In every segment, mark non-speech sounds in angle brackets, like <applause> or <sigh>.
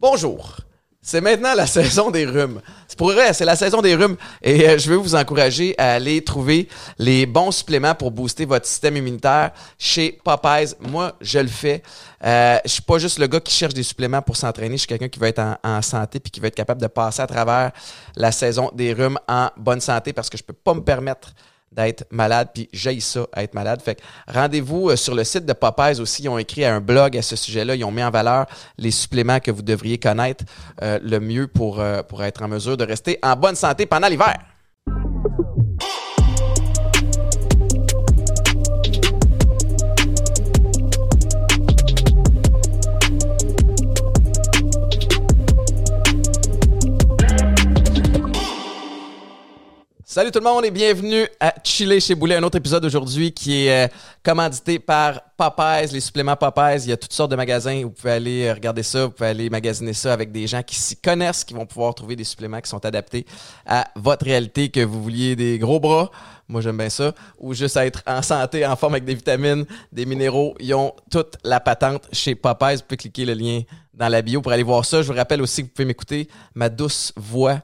Bonjour. C'est maintenant la <laughs> saison des rhumes. C'est pour vrai, c'est la saison des rhumes. Et euh, je veux vous encourager à aller trouver les bons suppléments pour booster votre système immunitaire chez Popeyes. Moi, je le fais. Euh, je suis pas juste le gars qui cherche des suppléments pour s'entraîner. Je suis quelqu'un qui va être en, santé puis qui va être capable de passer à travers la saison des rhumes en bonne santé parce que je peux pas me permettre d'être malade, puis j'ai ça, à être malade. Fait que rendez-vous euh, sur le site de Popeyes aussi. Ils ont écrit un blog à ce sujet-là. Ils ont mis en valeur les suppléments que vous devriez connaître euh, le mieux pour, euh, pour être en mesure de rester en bonne santé pendant l'hiver. Salut tout le monde et bienvenue à Chiller chez Boulet, un autre épisode aujourd'hui qui est euh, commandité par Popeyes, les suppléments Popeyes. Il y a toutes sortes de magasins, vous pouvez aller euh, regarder ça, vous pouvez aller magasiner ça avec des gens qui s'y connaissent, qui vont pouvoir trouver des suppléments qui sont adaptés à votre réalité, que vous vouliez des gros bras, moi j'aime bien ça, ou juste être en santé, en forme avec des vitamines, des minéraux. Ils ont toute la patente chez Popeyes. Vous pouvez cliquer le lien dans la bio pour aller voir ça. Je vous rappelle aussi que vous pouvez m'écouter, ma douce voix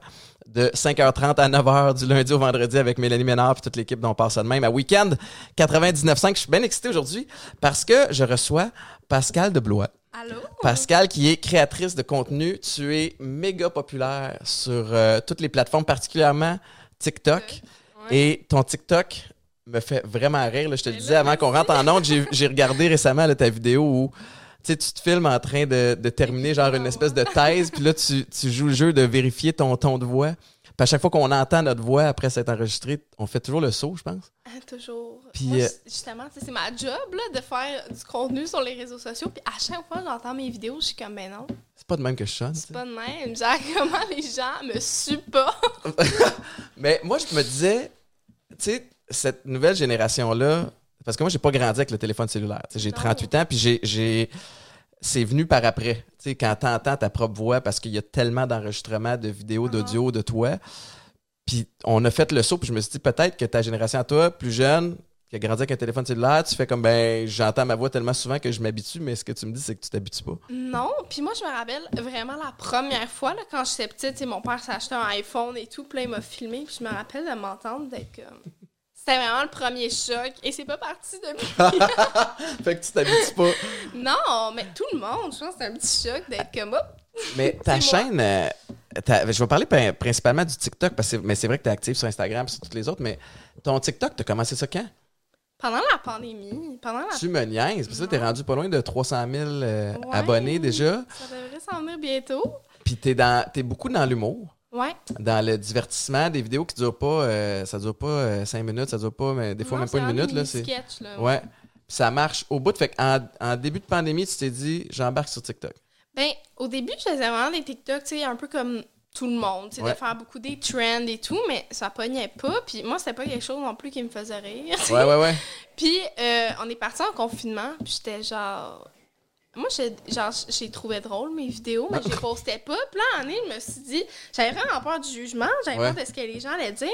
de 5h30 à 9h du lundi au vendredi avec Mélanie Ménard et toute l'équipe dont on passe ça de même à Week-end 99.5. Je suis bien excité aujourd'hui parce que je reçois Pascal de Blois. Allô? Pascal, qui est créatrice de contenu, tu es méga populaire sur euh, toutes les plateformes, particulièrement TikTok. Ouais. Et ton TikTok me fait vraiment rire. là. Je te le disais là, avant qu'on rentre en onde, j'ai j'ai regardé récemment là, ta vidéo où tu te filmes en train de, de terminer genre une espèce de thèse, puis là, tu, tu joues le jeu de vérifier ton ton de voix. Puis à chaque fois qu'on entend notre voix après s'être enregistré, on fait toujours le saut, je pense. Ah, toujours. Puis, Moi, euh, ju- justement, c'est ma job là, de faire du contenu sur les réseaux sociaux. Puis à chaque fois que j'entends mes vidéos, je suis comme, ben non, C'est pas de même que je chante. c'est pas de même. Genre, <laughs> comment les gens me supportent? <laughs> Mais moi, je me disais, tu sais, cette nouvelle génération-là, parce que moi, j'ai pas grandi avec le téléphone cellulaire. Tu J'ai Non. 38 ans, puis j'ai-. C'est venu par après. Tu sais, quand t'entends ta propre voix, parce qu'il y a tellement d'enregistrements de vidéos, Ah. d'audio de toi. Puis on a fait le saut, puis je me suis dit peut-être que ta génération à toi, plus jeune, qui a grandi avec un téléphone cellulaire, tu fais comme ben j'entends ma voix tellement souvent que je m'habitue, mais ce que tu me dis, c'est que tu t'habitues pas. Non, puis moi, je me rappelle vraiment la première fois, là, quand j'étais petite, tu sais, mon père s'est acheté un iPhone et tout, puis là, il m'a filmé, puis je me rappelle de m'entendre d'être comme... C'était vraiment le premier choc, et c'est pas parti depuis. <laughs> fait que tu t'habitues pas. non, mais tout le monde, je pense que c'est un petit choc d'être comme... Hop, Mais ta chaîne, euh, ta- je vais parler prin- principalement du TikTok, parce que mais c'est vrai que tu es active sur Instagram et sur toutes les autres, mais ton TikTok, tu as commencé ça quand? Pendant la pandémie, pendant la Tu me niaises, parce que tu es rendu pas loin de 300 000 euh, Ouais. abonnés déjà, Ça devrait s'en venir bientôt. puis tu es, beaucoup dans l'humour, Ouais. dans le divertissement, des vidéos qui durent pas, euh, ça dure pas 5 minutes, ça dure pas, mais des fois Non, même pas une minute. Là, c'est... mini-sketch, là. Ouais. Puis ça marche au bout. Fait en, en début de pandémie, tu t'es dit, j'embarque sur TikTok. Ben, au début, je faisais vraiment des TikTok, tu sais, un peu comme tout le monde, tu sais, Ouais. de faire beaucoup des trends et tout, mais ça pognait pas. Puis moi, c'était pas quelque chose non plus qui me faisait rire. Ouais, ouais, ouais. Puis euh, on est parti en confinement, puis j'étais genre. Moi, j'ai, genre, j'ai trouvé drôle mes vidéos, mais je les postais pas. Puis là, en je me suis dit, j'avais vraiment peur du jugement, j'avais Ouais. peur de ce que les gens allaient dire.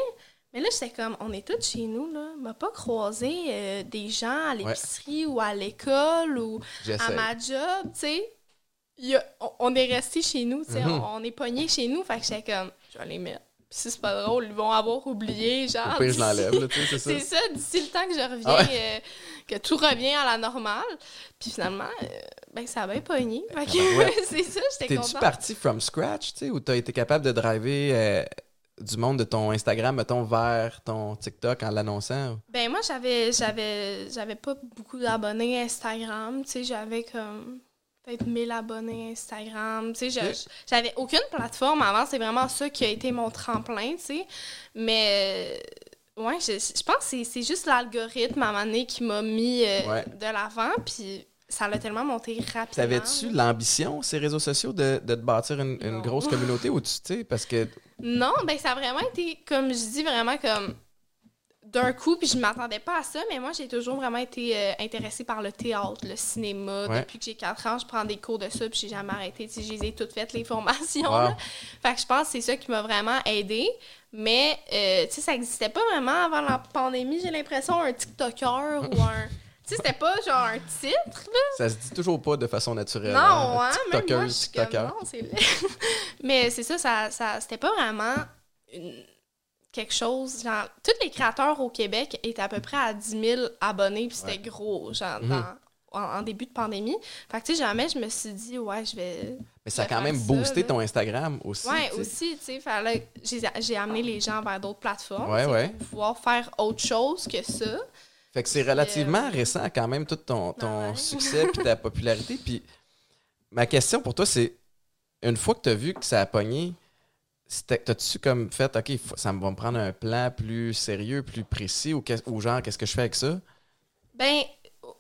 Mais là, j'étais comme, on est tous chez nous, là. m'a pas croisé euh, des gens à l'épicerie ou à l'école ou à ma job, tu sais. A- on, on est resté chez nous, tu sais. Mhm. on, on est pogné chez nous. Fait que j'étais comme, je vais les mettre. Si c'est pas drôle, ils vont avoir oublié, genre. Pire, je l'enlève, tu sais, c'est <laughs> ça. c'est ça, d'ici le temps que je reviens, Ah euh, que tout revient à la normale. Puis finalement, euh, ben ça a bien pogné. Fait que, tabarouette. <laughs> c'est ça, j'étais T'es-tu contente. parti from scratch, tu sais, ou t'as été capable de driver euh, du monde de ton Instagram, mettons, vers ton TikTok en l'annonçant? Ben moi, j'avais j'avais j'avais pas beaucoup d'abonnés Instagram. Tu sais, j'avais comme peut-être 1000 abonnés Instagram. Tu sais, j'avais aucune plateforme avant. C'est vraiment ça qui a été mon tremplin, tu sais. Mais... euh, Ouais, je, je pense que c'est- juste l'algorithme à un moment donné qui m'a mis euh, Ouais. de l'avant, puis ça l'a tellement monté rapidement. T'avais-tu l'ambition, ces réseaux sociaux, de, de te bâtir une, grosse communauté ou tu tu sais, parce que Non, ben ça a vraiment été, comme je dis, vraiment comme d'un coup, puis je m'attendais pas à ça, mais moi, j'ai toujours vraiment été euh, intéressée par le théâtre, le cinéma. Ouais. Depuis que j'ai 4 ans, je prends des cours de ça, puis j'ai jamais arrêté. Tu sais, je les ai toutes faites, les formations. Wow. là. Fait que je pense que c'est ça qui m'a vraiment aidée. Mais, euh, tu sais, ça existait pas vraiment avant la pandémie, j'ai l'impression, un TikToker ou un... sais, c'était pas genre un titre, là. Ça se dit toujours pas de façon naturelle. Non, hein? hein, même moi, je TikTokeuse, suis comme, TikToker. non, c'est laid. <laughs> Mais c'est ça, ça, ça c'était pas vraiment une- quelque chose, genre, tous les créateurs au Québec étaient à peu près à 10 000 abonnés, puis c'était Ouais. gros, genre, Mhm. dans- en, en début de pandémie. Fait que, tu sais, jamais je me suis dit, ouais, je vais... Mais ça a quand même boosté ton Instagram aussi. Ouais, aussi, tu sais, j'ai j'ai amené les gens vers d'autres plateformes, Ouais, ouais. pour pouvoir faire autre chose que ça. Fait que c'est relativement récent quand même tout ton, ton ouais. succès puis ta popularité. Puis ma question pour toi, c'est une fois que tu as vu que ça a pogné, t'as-tu comme fait, OK, ça va me prendre un plan plus sérieux, plus précis ou, genre, qu'est-ce que je fais avec ça? Ben,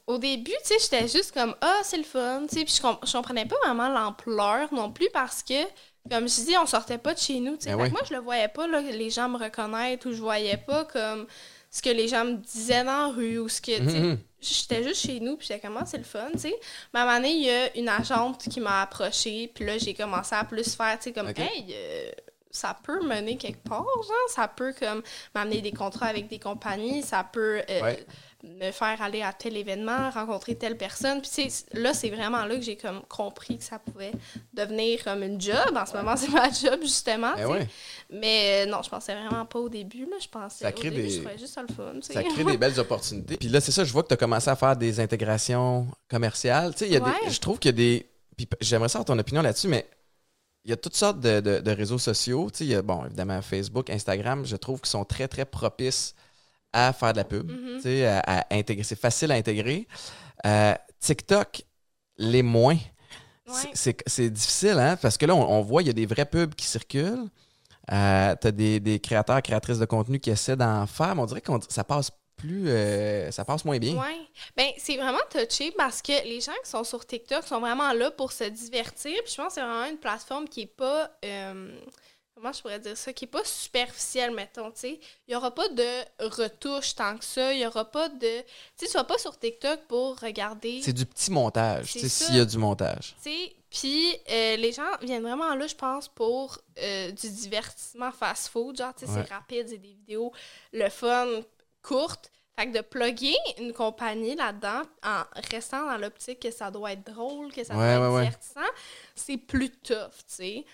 au- début, tu sais, j'étais juste comme, ah, c'est le fun, tu sais, puis je, com- je comprenais pas vraiment l'ampleur non plus parce que, comme je dis, on sortait pas de chez nous, tu sais. Ben oui. moi, je le voyais pas, là, les gens me reconnaître ou je voyais pas comme ce que les gens me disaient dans la rue ou ce que, tu sais, Mhm. j'étais juste chez nous, puis j'étais comme, Ah, c'est le fun, tu sais. Mais à un moment donné, il y a une agente qui m'a approchée, puis là, j'ai commencé à plus faire, tu sais, comme, hey, euh, ça peut mener quelque part, genre, ça peut, comme, m'amener des contrats avec des compagnies, ça peut euh, Ouais. me faire aller à tel événement, rencontrer telle personne. Puis, là, c'est vraiment là que j'ai, comme, compris que ça pouvait devenir comme une job. En ce moment, c'est ma job, justement, ouais, Mais euh, non, je pensais vraiment pas au début, là. Je pensais, Ça au crée début, des- je juste ça le fun, ça crée des belles opportunités. Puis là, c'est ça, je vois que tu as commencé à faire des intégrations commerciales. Tu sais, Ouais. je trouve qu'il y a des. Puis j'aimerais savoir ton opinion là-dessus, mais il y a toutes sortes de, de- de réseaux sociaux. Tu sais, il y a, bon, évidemment, Facebook, Instagram, je trouve qu'ils sont très, très propices à faire de la pub. Mhm. Tu sais, à, à intégrer. C'est facile à intégrer. Euh, TikTok, les moins. Ouais. C'est- difficile, hein? Parce que là, on, on voit, il y a des vraies pubs qui circulent. Euh, T'as des, des créateurs, créatrices de contenu qui essaient d'en faire, mais on dirait que ça passe plus. euh, ça passe moins bien. Ouais. Ben, c'est vraiment touché parce que les gens qui sont sur TikTok sont vraiment là pour se divertir. Puis je pense que c'est vraiment une plateforme qui est pas. euh, comment je pourrais dire ça? Qui est pas superficielle, mettons, tu sais. Il y aura pas de retouches tant que ça. Il y aura pas de. Tu sais, tu vas pas sur TikTok pour regarder. C'est du petit montage, s'il y a du montage. Tu sais, puis euh, les gens viennent vraiment là, je pense, pour euh, du divertissement fast-food. Genre, tu sais, Ouais. c'est rapide, c'est des vidéos, le fun, courtes. Fait que de plugger une compagnie là-dedans en restant dans l'optique que ça doit être drôle, que ça Ouais, doit être ouais. divertissant, c'est plus tough, tu sais.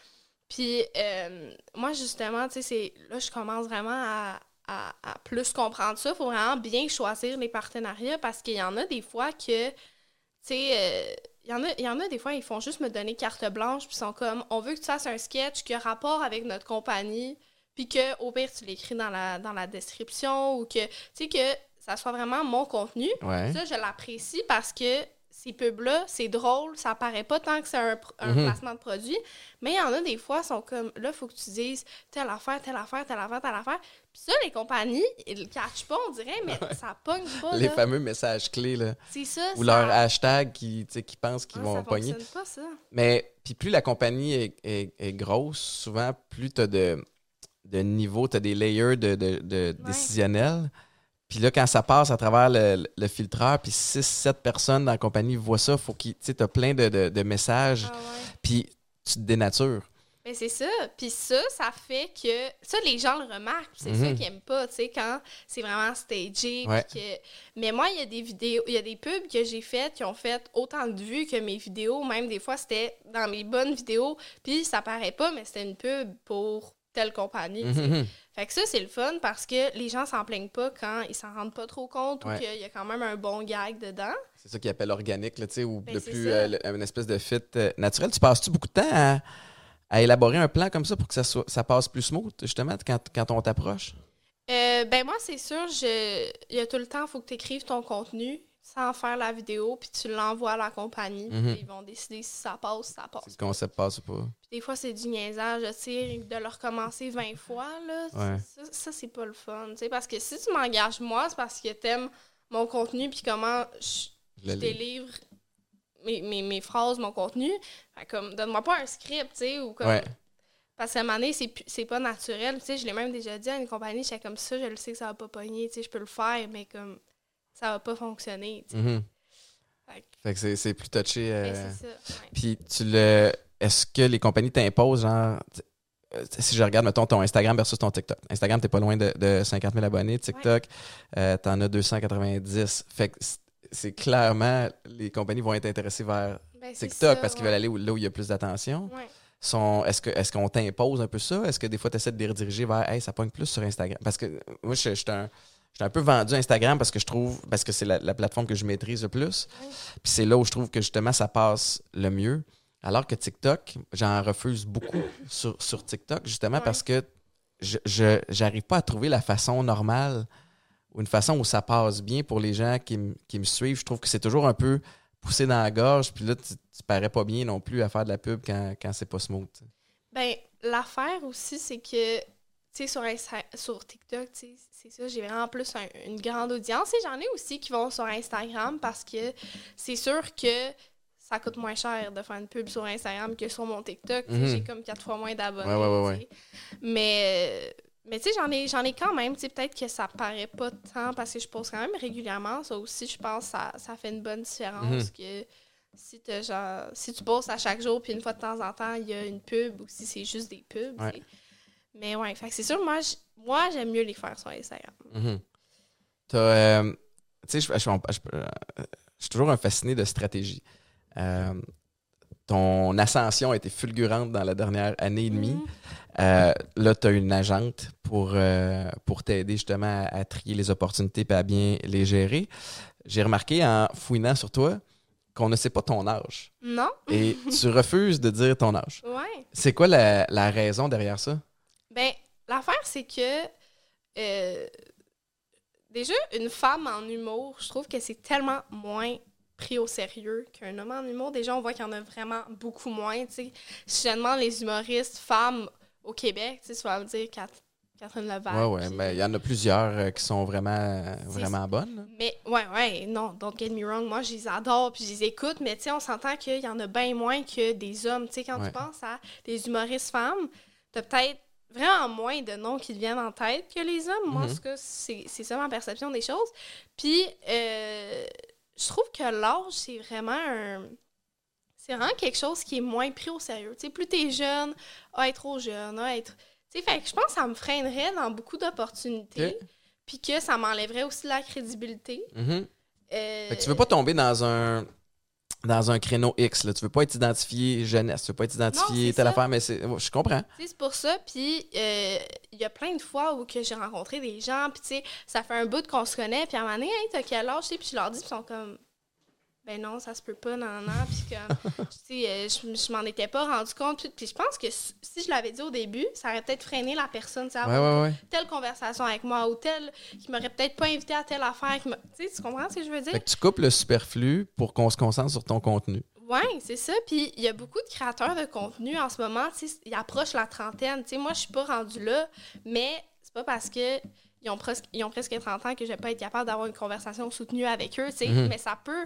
Puis euh, moi, justement, tu sais, là, je commence vraiment à, à- à plus comprendre ça. Il faut vraiment bien choisir les partenariats parce qu'il y en a des fois que, tu sais, euh, il y, en a, il y en a des fois, ils font juste me donner carte blanche, puis ils sont comme, on veut que tu fasses un sketch qui a rapport avec notre compagnie, puis que, au pire, tu l'écris dans la, dans la description, ou que, tu sais, que ça soit vraiment mon contenu. Ouais. Ça, je l'apprécie parce que ces pubs-là, c'est drôle, ça paraît pas tant que c'est un, Mhm. placement de produit, mais il y en a des fois, sont comme, là, il faut que tu dises telle affaire, telle affaire, telle affaire, telle affaire. Puis ça, les compagnies, ils le catchent pas, on dirait, mais <laughs> ça pogne pas, Les là. fameux messages clés, là. C'est ça, Ou ça- leur hashtag qui, tu sais, qui pensent qu'ils Ah, vont ça pogner. pas, ça. Mais puis plus la compagnie est, est- est grosse, souvent plus tu as de, de niveau, tu as des layers de, de, de décisionnels. Puis là, quand ça passe à travers le, le filtreur, puis 6-7 personnes dans la compagnie voient ça, faut qu'ils, tu as plein de, de- de messages, Ah ouais. puis tu te dénatures. Mais c'est ça. Puis ça, ça fait que. Ça, les gens le remarquent. C'est ça Mhm. qu'ils aiment pas, tu sais, quand c'est vraiment stagé. Ouais. que... Mais moi, il y a des vidéos, il y a des pubs que j'ai faites qui ont fait autant de vues que mes vidéos. Même des fois, c'était dans mes bonnes vidéos. Puis ça paraît pas, mais c'était une pub pour telle compagnie. sais. Mhm. Fait que ça, c'est le fun parce que les gens s'en plaignent pas quand ils s'en rendent pas trop compte Ouais. ou qu'il y a quand même un bon gag dedans. C'est ça qu'ils appellent organique, tu sais, ou Ben, le plus, euh, le- une espèce de fit euh, naturel. Tu passes-tu beaucoup de temps à, à élaborer un plan comme ça pour que ça, soit, ça passe plus smooth, justement, quand, quand on t'approche? Euh, ben moi, c'est sûr, je... il y a tout le temps, il faut que tu écrives ton contenu sans faire la vidéo, puis tu l'envoies à la compagnie, puis Mhm. ils vont décider si ça passe, si ça passe. Si le concept passe ou pas. Puis des fois, c'est du niaisage, tu sais, de le recommencer 20 fois, là, Ouais. ça, ça, c'est pas le fun, tu sais, parce que si tu m'engages moi, c'est parce que t'aimes mon contenu, puis comment je délivre mes, mes, mes phrases, mon contenu. Fait comme, donne-moi pas un script, tu sais, ou comme... Ouais. Parce qu'à un moment donné, c'est pas naturel. Tu sais, je l'ai même déjà dit à une compagnie, j'étais comme ça, je le sais que ça va pas pogner, tu sais, je peux le faire, mais comme ça va pas fonctionner. Mhm. Fait que- c'est- plus touché. euh, Ben, ça. ouais. Puis tu le. Est-ce que les compagnies t'imposent, genre. euh, Si je regarde, mettons, ton Instagram versus ton TikTok. Instagram, t'es pas loin de, de 50 000 abonnés. TikTok, euh, t'en as 290. Fait que c'est clairement les compagnies vont être intéressées vers Ben, TikTok ça, parce qu'ils ouais. veulent aller où- là où il y a plus d'attention. Ouais. Est-ce, que, est-ce qu'on t'impose un peu ça? Est-ce que des fois, tu essaies de les rediriger vers Hey, ça pogne plus sur Instagram? Parce que euh, moi, je je suis un, je suis un peu vendu à Instagram parce que je trouve, parce que c'est la, la plateforme que je maîtrise le plus. Puis c'est là où je trouve que justement ça passe le mieux. Alors que TikTok, j'en refuse beaucoup <laughs> sur, sur TikTok, justement Ouais. parce que je j'arrive pas à trouver la façon normale ou une façon où ça passe bien pour les gens qui, me- qui me suivent. Je trouve que c'est toujours un peu poussé dans la gorge, puis là, tu, tu parais pas bien non plus à faire de la pub quand, quand c'est pas smooth. tu sais. Ben, l'affaire aussi, c'est que, tu sais, sur, sur TikTok, tu sais, c'est ça, j'ai vraiment plus un- une grande audience. Et j'en ai aussi qui vont sur Instagram parce que c'est sûr que ça coûte moins cher de faire une pub sur Instagram que sur mon TikTok. Mhm. J'ai comme quatre fois moins d'abonnés. Ouais, ouais, ouais. Mais, mais tu sais, j'en ai, j'en ai quand même. Tu sais, peut-être que ça paraît pas tant parce que je pose quand même régulièrement. Ça aussi, je pense que ça, ça fait une bonne différence Mhm. que si, genre, si tu postes à chaque jour, puis une fois de temps en temps, il y a une pub, ou si c'est juste des pubs. Mais ouais, c'est sûr, moi, moi j'aime mieux les faire sur Instagram. Euh, tu sais, je, suis toujours un fasciné de stratégie. Euh, ton ascension a été fulgurante dans la dernière année et demie. Mhm. Euh, là, tu as une agente pour, euh, pour t'aider justement à, à trier les opportunités et à bien les gérer. J'ai remarqué en fouinant sur toi qu'on ne sait pas ton âge. Non? Et <laughs> tu refuses de dire ton âge. Ouais. C'est quoi la, la raison derrière ça? Ben, l'affaire, c'est que. euh, déjà, une femme en humour, je trouve que c'est tellement moins pris au sérieux qu'un homme en humour. Déjà, on voit qu'il y en a vraiment beaucoup moins. tu sais. Si je demande les humoristes femmes au Québec, tu sais, tu vas me dire Cat- Catherine Levac. Ouais, ouais, puis- mais il y en a plusieurs euh, qui sont vraiment, vraiment bonnes. Mais ouais, ouais, non, don't get me wrong, moi je les adore puis je les écoute, mais tu sais, on s'entend qu'il y en a bien moins que des hommes. Tu sais, quand Ouais. tu penses à des humoristes femmes, t'as peut-être vraiment moins de noms qui te viennent en tête que les hommes. Moi, en Mhm. tout cas, c'est ça ma perception des choses. Puis, euh, je trouve que l'âge, c'est vraiment un. C'est vraiment quelque chose qui est moins pris au sérieux. Tu sais, plus t'es jeune, à être trop jeune, à être. Tu sais, fait que je pense que ça me freinerait dans beaucoup d'opportunités. Puis que ça m'enlèverait aussi la crédibilité. Mhm. Euh, Fait que tu veux pas tomber dans un dans un créneau X. Là. Tu veux pas être identifié jeunesse, tu veux pas être identifié telle ça. affaire, mais c'est, je comprends. C'est pour ça. Puis, euh, il y a plein de fois où que j'ai rencontré des gens, puis tu sais, ça fait un bout qu'on se connaît, puis à un moment donné, hey, t'as quel âge, puis je leur dis, puis ils sont comme, ben non, ça se peut pas, non, non, puis comme, <laughs> tu sais, euh, je, je m'en étais pas rendu compte, puis, puis je pense que si je l'avais dit au début, ça aurait peut-être freiné la personne, tu sais, à Ouais, avoir ouais, ouais. telle conversation avec moi, ou telle, qui m'aurait peut-être pas invité à telle affaire, tu sais, tu comprends ce que je veux dire? Fait que tu coupes le superflu pour qu'on se concentre sur ton contenu. Oui, c'est ça. Puis il y a beaucoup de créateurs de contenu en ce moment, tu sais, ils approchent la trentaine. Tu sais, moi, je suis pas rendue là, mais c'est pas parce que ils ont, presque, ils ont presque 30 ans que je vais pas être capable d'avoir une conversation soutenue avec eux, tu sais. Mhm. Mais ça peut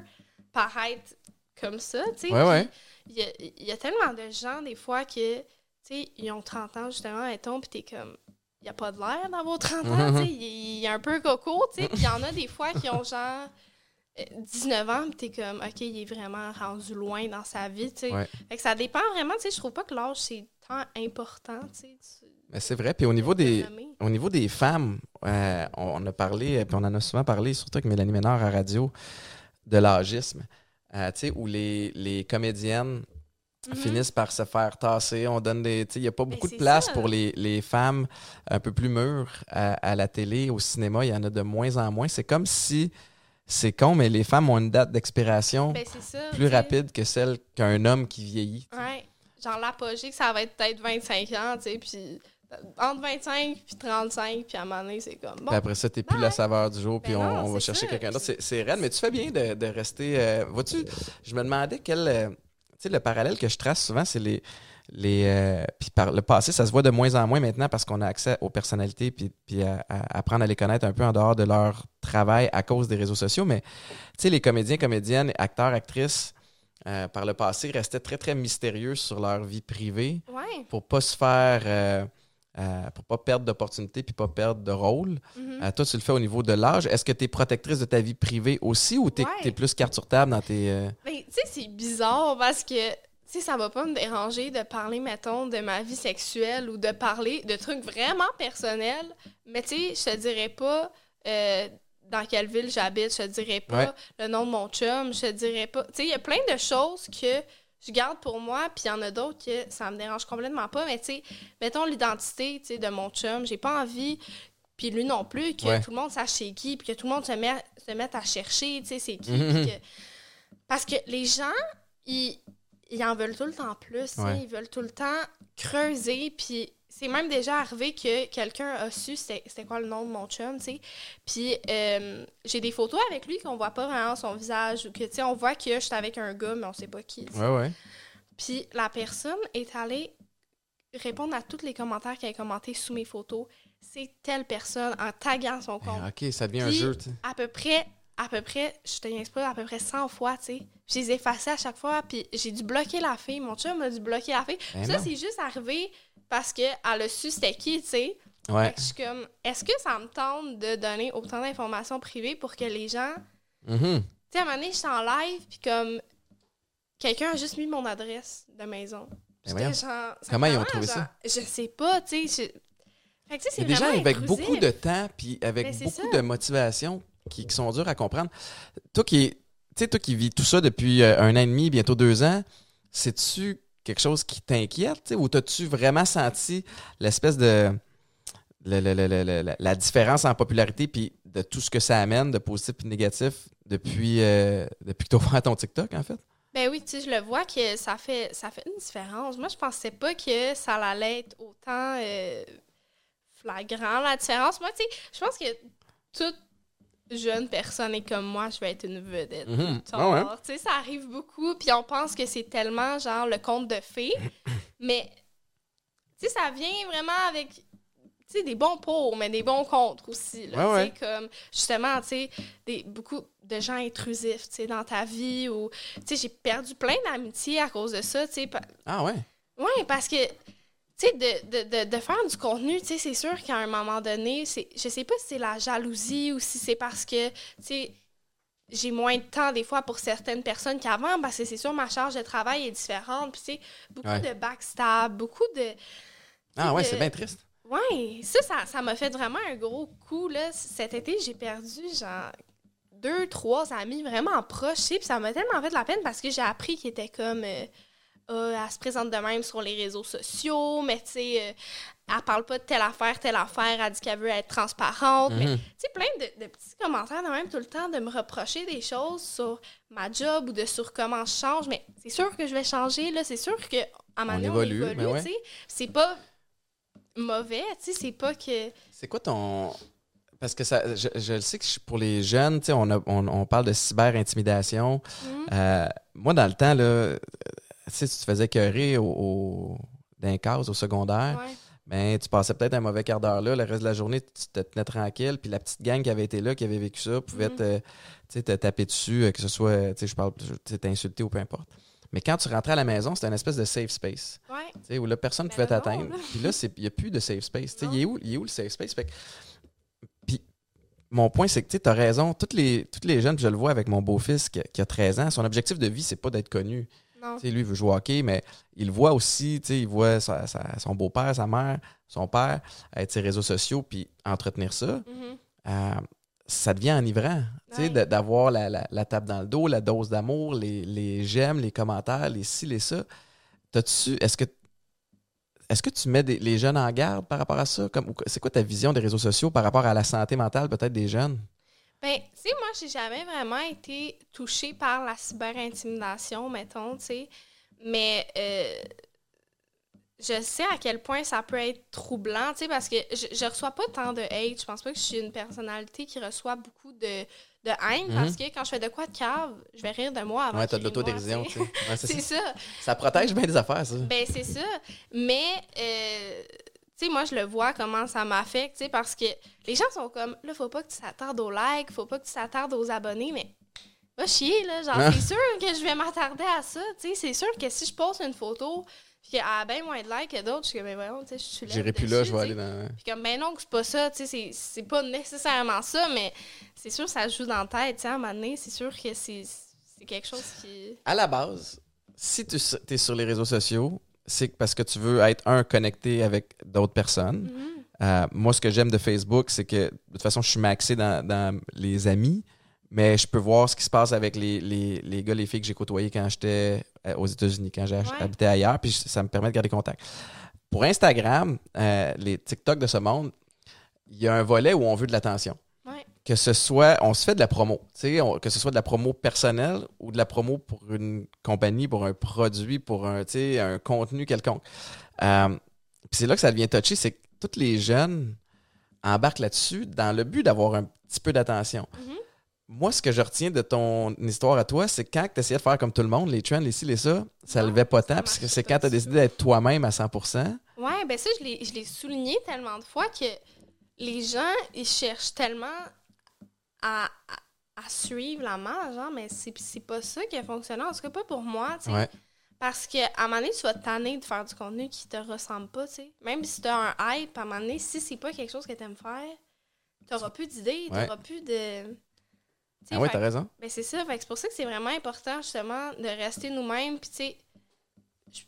paraître comme ça, tu sais. Ouais, ouais. Puis Il y a, y a tellement de gens, des fois, que, tu sais, ils ont 30 ans, justement, mettons, puis t'es comme... Il n'y a pas de l'air d'avoir 30 ans, Mhm. tu sais. Il il est un peu coco, tu sais. Puis il y en a des fois qui ont genre... euh, 19 ans, puis t'es comme, OK, il est vraiment rendu loin dans sa vie, tu sais. Ouais. Fait que ça dépend vraiment, tu sais, je trouve pas que l'âge, c'est tant important, tu sais. Mais c'est vrai. Puis au niveau de des, au niveau des femmes, euh, on a parlé, euh, puis on en a souvent parlé, surtout avec Mélanie Ménard à radio, de l'âgisme. Euh, où les, les comédiennes Mhm. finissent par se faire tasser. On donne des. Il n'y a pas Mais beaucoup de place ça. pour les, les femmes un peu plus mûres à, à la télé, au cinéma. Il y en a de moins en moins. C'est comme si. C'est con, mais les femmes ont une date d'expiration Ben, plus rapide que celle qu'un homme qui vieillit. Ouais. Genre, l'apogée, que ça va être peut-être 25 ans, tu sais, puis entre 25 puis 35, puis à un moment donné, c'est comme, bon, Puis après ça, t'es plus la saveur du jour, puis Ben on, non, on va chercher quelqu'un d'autre. C'est, raide, mais tu fais bien de, de rester. euh, vois-tu, je me demandais quel. euh, tu sais, le parallèle que je trace souvent, c'est les. les euh, puis par le passé, ça se voit de moins en moins maintenant parce qu'on a accès aux personnalités puis, puis à, à apprendre à les connaître un peu en dehors de leur travail à cause des réseaux sociaux. Mais tu sais, les comédiens, comédiennes, acteurs, actrices, euh, par le passé, restaient très, très mystérieux sur leur vie privée ouais. pour pas se faire. Euh, pour pas perdre d'opportunités puis pas perdre de rôle. mhm. Euh, toi, tu le fais au niveau de l'âge. Est-ce que tu es protectrice de ta vie privée aussi ou tu es, Ouais. plus carte sur table dans tes. euh, Ben, tu sais, c'est bizarre parce que, tu sais, ça va pas me déranger de parler, mettons, de ma vie sexuelle ou de parler de trucs vraiment personnels, mais tu sais, je te dirais pas euh, dans quelle ville j'habite, je te dirais pas Ouais. le nom de mon chum, je te dirais pas. Tu sais, il y a plein de choses que je garde pour moi, puis il y en a d'autres que ça me dérange complètement pas. Mais tu sais, mettons l'identité de mon chum, j'ai pas envie, puis lui non plus, que Ouais. tout le monde sache c'est qui, puis que tout le monde se, met, se mette à chercher, tu sais, c'est qui. Mhm. que- Parce que les gens, ils, ils en veulent tout le temps plus, ils veulent tout le temps creuser, puis c'est même déjà arrivé que quelqu'un a su c'était quoi le nom de mon chum, tu sais. Puis euh, j'ai des photos avec lui qu'on voit pas vraiment son visage, ou que, tu sais, on voit que je suis avec un gars, mais on sait pas qui. Ouais, ouais. Puis la personne est allée répondre à tous les commentaires qu'elle a commentés sous mes photos. C'est telle personne en taguant son compte. Eh, ok, ça devient un jeu, tu sais. À peu près, à peu près, je te niaise pas, à peu près 100 fois, tu sais. Je les ai effacés à chaque fois, puis j'ai dû bloquer la fille. Mon chum a dû bloquer la fille. Ben ça, c'est juste arrivé parce qu'elle a su c'était qui, tu sais. Ouais. je suis comme, est-ce que ça me tente de donner autant d'informations privées pour que les gens. Mhm. Tu sais, à un moment donné, j'étais en live, puis comme. Quelqu'un a juste mis mon adresse de maison. Ben genre, Comment ils ont trouvé ça? Je sais pas, tu sais. je- Fait que, tu sais, Il y c'est des gens avec intrusif. beaucoup de temps puis avec Ben, beaucoup ça. de motivation qui, qui sont durs à comprendre. Toi qui, sais, toi qui vis tout ça depuis euh, un an et demi, bientôt deux ans, c'est-tu quelque chose qui t'inquiète tu ou t'as-tu vraiment senti l'espèce de la différence en popularité puis de tout ce que ça amène de positif et de négatif depuis, euh, depuis que tu as ton TikTok, en fait? Ben oui, tu sais, je le vois que ça fait, ça fait une différence. Moi, je pensais pas que ça allait être autant euh, flagrant, la différence. Moi, tu sais, je pense que toute jeune personne est comme moi, je vais être une vedette. Mhm. Ah ouais. Tu sais, ça arrive beaucoup, puis on pense que c'est tellement, genre, le conte de fées. <coughs> mais, tu sais, ça vient vraiment avec... Tu sais, des bons pour, mais des bons contre aussi. Là, Ouais, comme, justement, tu sais, des- beaucoup de gens intrusifs, tu sais, dans ta vie, ou... Tu sais, j'ai perdu plein d'amitiés à cause de ça, tu sais. Ah ouais? Ouais, parce que, tu sais, de, de, de, de faire du contenu, tu sais, c'est sûr qu'à un moment donné, c'est, je sais pas si c'est la jalousie ou si c'est parce que, tu sais, j'ai moins de temps des fois pour certaines personnes qu'avant, parce que c'est sûr, ma charge de travail est différente. Puis, tu sais, beaucoup Ouais. de backstab, beaucoup de. Ah ouais, c'est bien triste. Ouais, ça, ça, ça m'a fait vraiment un gros coup, là. Cet été, j'ai perdu, genre, deux, trois amis vraiment proches, puis ça m'a tellement fait de la peine parce que j'ai appris qu'ils étaient comme... euh, Ah, elle se présente de même sur les réseaux sociaux, mais tu sais, euh, elle parle pas de telle affaire, telle affaire, elle dit qu'elle veut être transparente, mais Mhm. tu sais, plein de, de petits commentaires de même tout le temps, de me reprocher des choses sur ma job ou de sur comment je change, mais c'est sûr que je vais changer, là, c'est sûr que à donné, on évolue, évolue, ouais. tu sais. C'est pas mauvais, tu sais, c'est pas que... C'est quoi ton. Parce que ça, je, je le sais que je- pour les jeunes, tu sais, on, a- on, on parle de cyber-intimidation. Mhm. Euh, moi, dans le temps, là, euh, si tu te faisais écœurer au, les cases au secondaire, Ouais. ben, tu passais peut-être un mauvais quart d'heure là. Le reste de la journée, tu te tenais tranquille. Puis la petite gang qui avait été là, qui avait vécu ça, pouvait Mhm. te, te taper dessus, euh, que ce soit, tu sais, je parle, t'insulter ou peu importe. Mais quand tu rentrais à la maison, c'était une espèce de safe space. Ouais. Où là, personne ne Mais pouvait t'atteindre. <laughs> Puis là, il n'y a plus de safe space. Tu sais, Non. Il est, où, est où le safe space? Fait que- Puis mon point, c'est que tu as raison. Toutes les, toutes les jeunes, je le vois avec mon beau-fils qui, a- qui a 13 ans, son objectif de vie, c'est pas d'être connu. Lui, il veut jouer au hockey, mais il voit aussi, il voit sa- sa- son beau-père, sa mère, son père être ses réseaux sociaux, puis entretenir ça. Mhm. Euh, ça devient enivrant, Ouais. d'avoir la, la, la tape dans le dos, la dose d'amour, les, les j'aime, les commentaires, les ci, les ça. Est-ce que, est-ce que tu mets des- les jeunes en garde par rapport à ça? C'est quoi ta vision des réseaux sociaux par rapport à la santé mentale peut-être des jeunes? Ben, tu sais, moi, j'ai jamais vraiment été touchée par la cyber-intimidation, mettons, tu sais. Mais euh, je sais à quel point ça peut être troublant, tu sais, parce que je, je reçois pas tant de hate. Je pense pas que je suis une personnalité qui reçoit beaucoup de, de haine, Mhm. parce que quand je fais de quoi de cave, je vais rire de moi avant Ouais, t'as de l'autodérision, tu sais. Ouais, <laughs> c'est ça. ça. Ça protège bien des affaires, ça. Ben, c'est ça. Mais, euh, tu sais, moi, je le vois comment ça m'affecte, tu sais, parce que les gens sont comme, là, faut pas que tu t'attardes aux likes, faut pas que tu t'attardes aux abonnés, mais va chier, là. Genre, c'est sûr que je vais m'attarder à ça, tu sais. C'est sûr que si je poste une photo, puis qu'elle a bien moins de likes que d'autres, je suis comme, ben voyons, tu sais, je suis là. J'irai plus là, je vais aller dans. Puis comme, ben non, que c'est pas ça, tu sais, c'est- pas nécessairement ça, mais c'est sûr que ça joue dans la tête, tu sais, à un moment donné, c'est sûr que c'est c'est quelque chose qui... À la base, si tu es sur les réseaux sociaux, c'est parce que tu veux être, un, connecté avec d'autres personnes. Mhm. Euh, moi, ce que j'aime de Facebook, c'est que de toute façon, je suis maxé dans, dans les amis, mais je peux voir ce qui se passe avec les, les, les gars, les filles que j'ai côtoyés quand j'étais euh, aux États-Unis, quand j'habitais ailleurs, puis ça me permet de garder contact. Pour Instagram, euh, les TikTok de ce monde, il y a un volet où on veut de l'attention. Que ce soit, on se fait de la promo, on, que ce soit de la promo personnelle ou de la promo pour une compagnie, pour un produit, pour un, un contenu quelconque. Euh, puis c'est là que ça devient touché, c'est que tous les jeunes embarquent là-dessus dans le but d'avoir un petit peu d'attention. Mm-hmm. Moi, ce que je retiens de ton histoire à toi, c'est quand tu essayais de faire comme tout le monde, les trends, les ci, les ça, ça ne levait pas tant, parce que c'est quand tu as décidé d'être toi-même à 100 Ouais, ben ça, je l'ai souligné tellement de fois que les gens, ils cherchent tellement à, à, suivre la marge, hein, mais c'est pas ça qui a fonctionné. En tout cas, pas pour moi, tu sais. Parce qu'à un moment donné, tu vas tanner de faire du contenu qui te ressemble pas, tu sais. Même si tu as un hype, à un moment donné, si c'est pas quelque chose que tu aimes faire, tu n'auras plus d'idées, tu n'auras plus de. ah ouais, t'as raison. Ben c'est ça. c'est pour ça que c'est vraiment important, justement, de rester nous-mêmes. Puis, tu sais,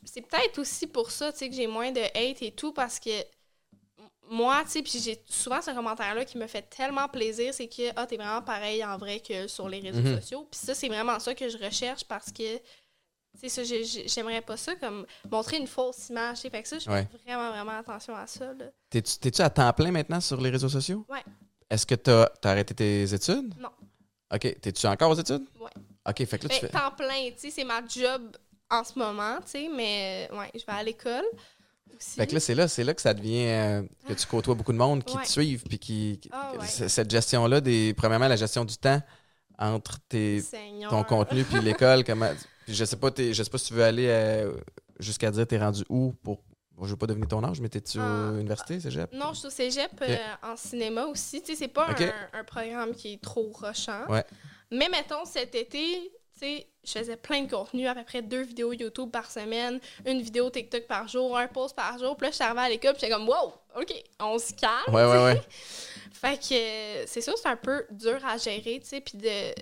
c'est peut-être aussi pour ça, tu sais, que j'ai moins de hate et tout, parce que moi, tu sais, puis j'ai souvent ce commentaire-là qui me fait tellement plaisir, c'est que, ah, t'es vraiment pareil en vrai que sur les réseaux mhm. sociaux. Puis ça, c'est vraiment ça que je recherche parce que, tu sais, j'aimerais pas ça comme montrer une fausse image. Fait que ça, je fais vraiment, vraiment attention à ça. T'es-tu à temps plein maintenant sur les réseaux sociaux? Oui. Est-ce que t'as as arrêté tes études? Non. OK. T'es-tu encore aux études? Oui. OK, fait que là, tu fais... temps plein, tu sais, c'est ma job en ce moment, tu sais, mais ouais, je vais à l'école. Fait que là, c'est là, c'est là que ça devient euh, que tu côtoies beaucoup de monde qui te suivent, puis qui, ah, cette gestion-là, des, premièrement, la gestion du temps entre tes, ton contenu puis <laughs> l'école, comment, je sais pas, je sais pas si tu veux aller euh, jusqu'à dire t'es rendu où pour, je veux pas devenir ton âge, mais t'es-tu à l'université, cégep? Non, je suis au cégep euh, en cinéma aussi, tu sais, c'est pas un, un, programme qui est trop rochant. Mais mettons, cet été, tu sais, je faisais plein de contenu, à peu près deux vidéos YouTube par semaine, une vidéo TikTok par jour, un post par jour. Puis là, je suis arrivée à l'école, puis j'étais comme, wow, OK, on se calme. Ouais, ouais, ouais. <laughs> fait que c'est sûr, c'est un peu dur à gérer, tu sais, puis de,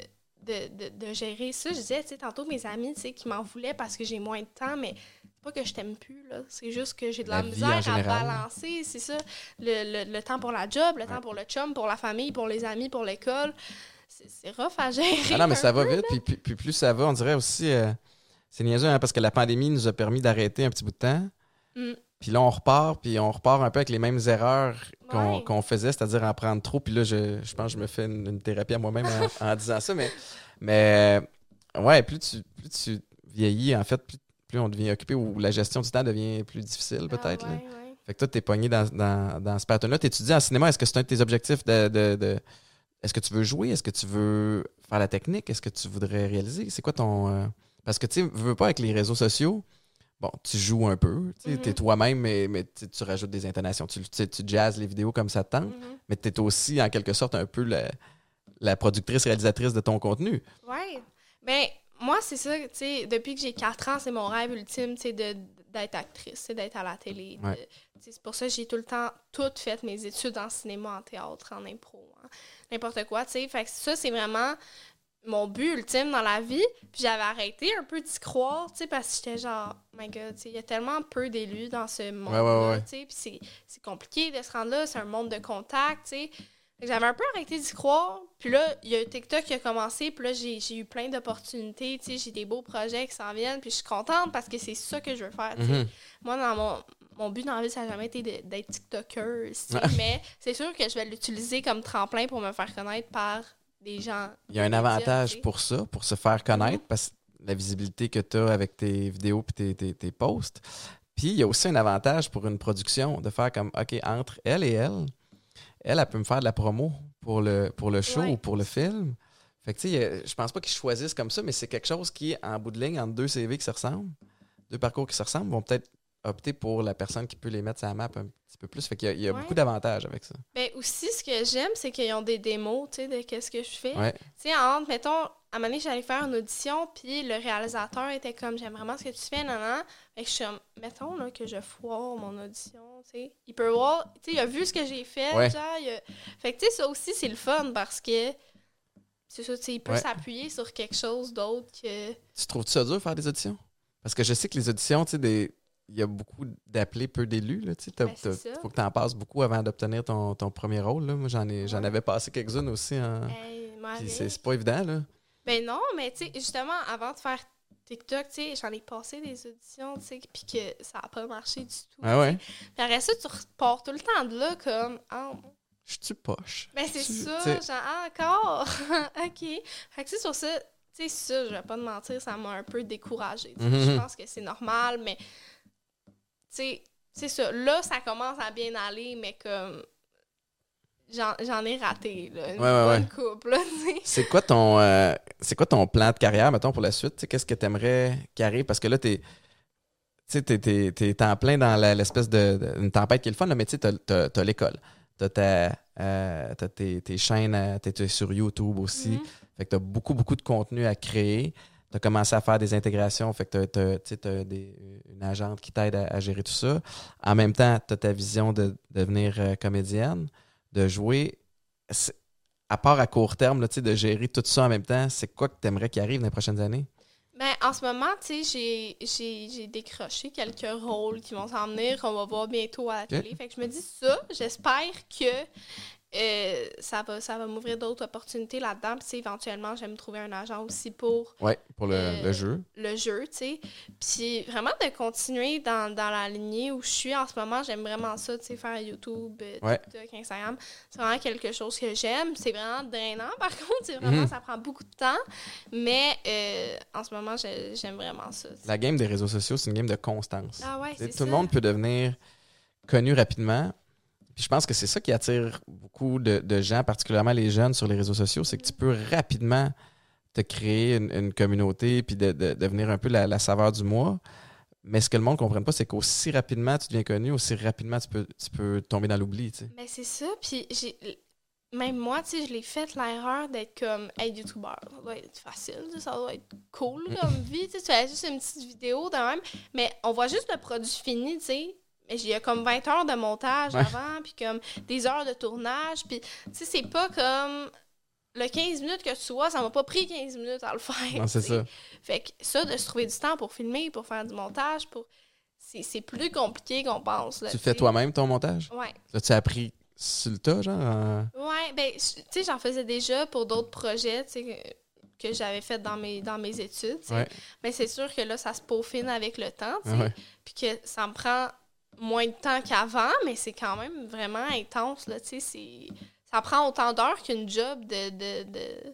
de, de, gérer ça. Je disais, tu sais, tantôt, mes amis, tu sais, qui m'en voulaient parce que j'ai moins de temps, mais pas que je t'aime plus, là. C'est juste que j'ai de la, misère à balancer, c'est ça. Le, le, temps pour la job, le temps pour le chum, pour la famille, pour les amis, pour l'école c'est rough à gérer. Ah non, mais ça va vite. Puis, puis, plus ça va, on dirait aussi. Euh, c'est niaiseux, hein, parce que la pandémie nous a permis d'arrêter un petit bout de temps. Mm. Puis là, on repart, puis on repart un peu avec les mêmes erreurs qu'on faisait, c'est-à-dire en prendre trop. Puis là, je, je pense que je me fais une, thérapie à moi-même <laughs> en, disant ça. Mais, mais ouais, plus tu, plus tu vieillis, en fait, plus, on devient occupé ou la gestion du temps devient plus difficile, ah peut-être. fait que toi, tu es pogné dans, dans, dans ce pattern-là. Tu étudies en cinéma. Est-ce que c'est un de tes objectifs de est-ce que tu veux jouer? Est-ce que tu veux faire la technique? Est-ce que tu voudrais réaliser? C'est quoi ton. Euh, parce que tu ne veux pas avec les réseaux sociaux. Bon, tu joues un peu, tu es mm-hmm. toi-même, mais, mais tu rajoutes des intonations. Tu, tu jazzes les vidéos comme ça te tente, mm-hmm. mais tu es aussi, en quelque sorte, un peu la, productrice, réalisatrice de ton contenu. Oui. Mais ben, moi, c'est ça, tu sais, depuis que j'ai 4 ans, c'est mon rêve ultime, tu sais, d'être actrice, d'être à la télé. C'est pour ça que j'ai tout le temps tout fait mes études en cinéma, en théâtre, en impro n'importe quoi, tu sais. Fait que ça, c'est vraiment mon but ultime dans la vie. Puis j'avais arrêté un peu d'y croire, tu sais, parce que j'étais genre, oh my god, il y a tellement peu d'élus dans ce monde-là, tu sais. Puis c'est compliqué de se rendre là, c'est un monde de contact, tu sais. J'avais un peu arrêté d'y croire. Puis là, il y a TikTok qui a commencé. Puis là, j'ai eu plein d'opportunités. Tu sais, j'ai des beaux projets qui s'en viennent. Puis je suis contente parce que c'est ça que je veux faire. Mm-hmm. Moi, dans mon, mon but dans la vie, ça n'a jamais été d'être TikToker, mais c'est sûr que je vais l'utiliser comme tremplin pour me faire connaître par des gens. Il y a un avantage pour ça, pour se faire connaître, parce que la visibilité que tu as avec tes vidéos et tes, tes, posts. Puis il y a aussi un avantage pour une production de faire comme, OK, entre elle et elle, elle, elle peut me faire de la promo pour le, pour le show ou pour le film. Fait que, tu sais, je pense pas qu'ils choisissent comme ça, mais c'est quelque chose qui, en bout de ligne, entre deux CV qui se ressemblent, deux parcours qui se ressemblent, vont peut-être opter pour la personne qui peut les mettre sur la map un petit peu plus. Fait qu'il y a, beaucoup d'avantages avec ça. Ben aussi, ce que j'aime, c'est qu'ils ont des démos, tu sais, de qu'est-ce que je fais. Tu sais, entre, mettons, à un moment donné, j'allais faire une audition, puis le réalisateur était comme, j'aime vraiment ce que tu fais, non, non. Fait que je suis comme, mettons, là, que je foire mon audition, tu sais. Il peut voir, tu sais, il a vu ce que j'ai fait, genre, Fait que, tu sais, ça aussi, c'est le fun, parce que c'est ça, tu sais, il peut s'appuyer sur quelque chose d'autre que... Tu trouves ça dur, faire des auditions? Parce que je sais que les auditions, tu sais, des il y a beaucoup d'appelés, peu d'élus. Là, tu sais, t'as- Ben, faut que tu en passes beaucoup avant d'obtenir ton, ton premier rôle. Là. Moi, j'en, Ouais. avais passé quelques-unes aussi. hein. Hey, c'est, pas évident. Là. Ben non, mais tu sais, justement, avant de faire TikTok, tu sais, j'en ai passé des auditions, tu sais, puis que ça a pas marché du tout. Ah ouais? Puis après ça, tu repars tout le temps de là comme, ah, Je suis poche? ben c'est ça, t'sais- genre, ah, encore, <laughs> ok. Fait que c'est sur ça, tu sais, ça, je vais pas te mentir, ça m'a un peu découragée. Je pense que c'est normal, mais, sais, c'est ça. Là, ça commence à bien aller, mais comme, j'en j'en ai raté, là, une Ouais, ouais, bonne couple. <laughs> C'est quoi ton euh, c'est quoi ton plan de carrière, mettons, pour la suite? Qu'est-ce que tu aimerais arrive? Parce que là, t'es. Tu sais, t'es, t'es- t'es en plein dans l'espèce de, de- une tempête qui est le fun, là, mais tu sais, t'as, t'as l'école. T'as, ta- euh, t'as tes, tes chaînes, euh, t'es, sur YouTube aussi. Mhm. Fait que t'as beaucoup, beaucoup de contenu à créer. T'as commencé à faire des intégrations, fait que tu t'as des- une agente qui t'aide à, à gérer tout ça. En même temps, t'as ta vision de devenir euh, comédienne, de jouer. À part à court terme, là, tu de gérer tout ça en même temps, c'est quoi que tu aimerais qu'il arrive dans les prochaines années? Ben, en ce moment, tu sais, j'ai- j'ai j'ai décroché quelques rôles qui vont s'en venir, qu'on va voir bientôt à la télé. Fait que je me dis ça, j'espère que euh, ça va, ça va m'ouvrir d'autres opportunités là-dedans. Puis, éventuellement, j'aime trouver un agent aussi pour Ouais, pour le, Euh, le jeu. le jeu, tu sais. Puis, vraiment de continuer dans, dans la lignée où je suis en ce moment. J'aime vraiment ça, tu sais, faire YouTube, euh, Ouais. TikTok, Instagram. C'est vraiment quelque chose que j'aime. C'est vraiment drainant, <laughs> par contre. C'est vraiment, Mhm. ça prend beaucoup de temps. Mais euh, en ce moment, j'ai- j'aime vraiment ça. La game des réseaux sociaux, c'est une game de constance. Ah ouais, tout ça. le monde peut devenir connu rapidement. Puis je pense que c'est ça qui attire beaucoup de, de gens, particulièrement les jeunes sur les réseaux sociaux, c'est que tu peux rapidement te créer une, une communauté puis de, de- devenir un peu la, la saveur du mois. Mais ce que le monde ne comprenne pas, c'est qu'aussi rapidement tu deviens connu, aussi rapidement tu peux, tu peux tomber dans l'oubli. tu sais. Mais c'est ça. Puis j'ai. Même moi, tu sais, je l'ai fait l'erreur d'être comme, hey, YouTuber, ça doit être facile, ça doit être cool comme <laughs> vie, tu sais, tu fais juste une petite vidéo de même, mais on voit juste le produit fini, tu sais. Mais il y a comme 20 heures de montage Ouais. avant, puis comme des heures de tournage, puis tu sais, c'est pas comme le 15 minutes que tu vois, ça m'a pas pris 15 minutes à le faire. Non, c'est tu ça. Fait que ça, de se trouver du temps pour filmer, pour faire du montage, pour. C'est c'est plus compliqué qu'on pense. Là, Tu tu fais toi-même ton montage? Ouais. As-tu appris sur le tas, genre? euh? Ouais, ben, tu sais, j'en faisais déjà pour d'autres projets, tu sais, que, que j'avais fait dans mes, dans mes études, tu. Mais c'est sûr que là, ça se peaufine avec le temps, tu sais. Ouais. Puis que ça me prend moins de temps qu'avant, mais c'est quand même vraiment intense, là, Ça prend autant d'heures qu'une job de... de, de...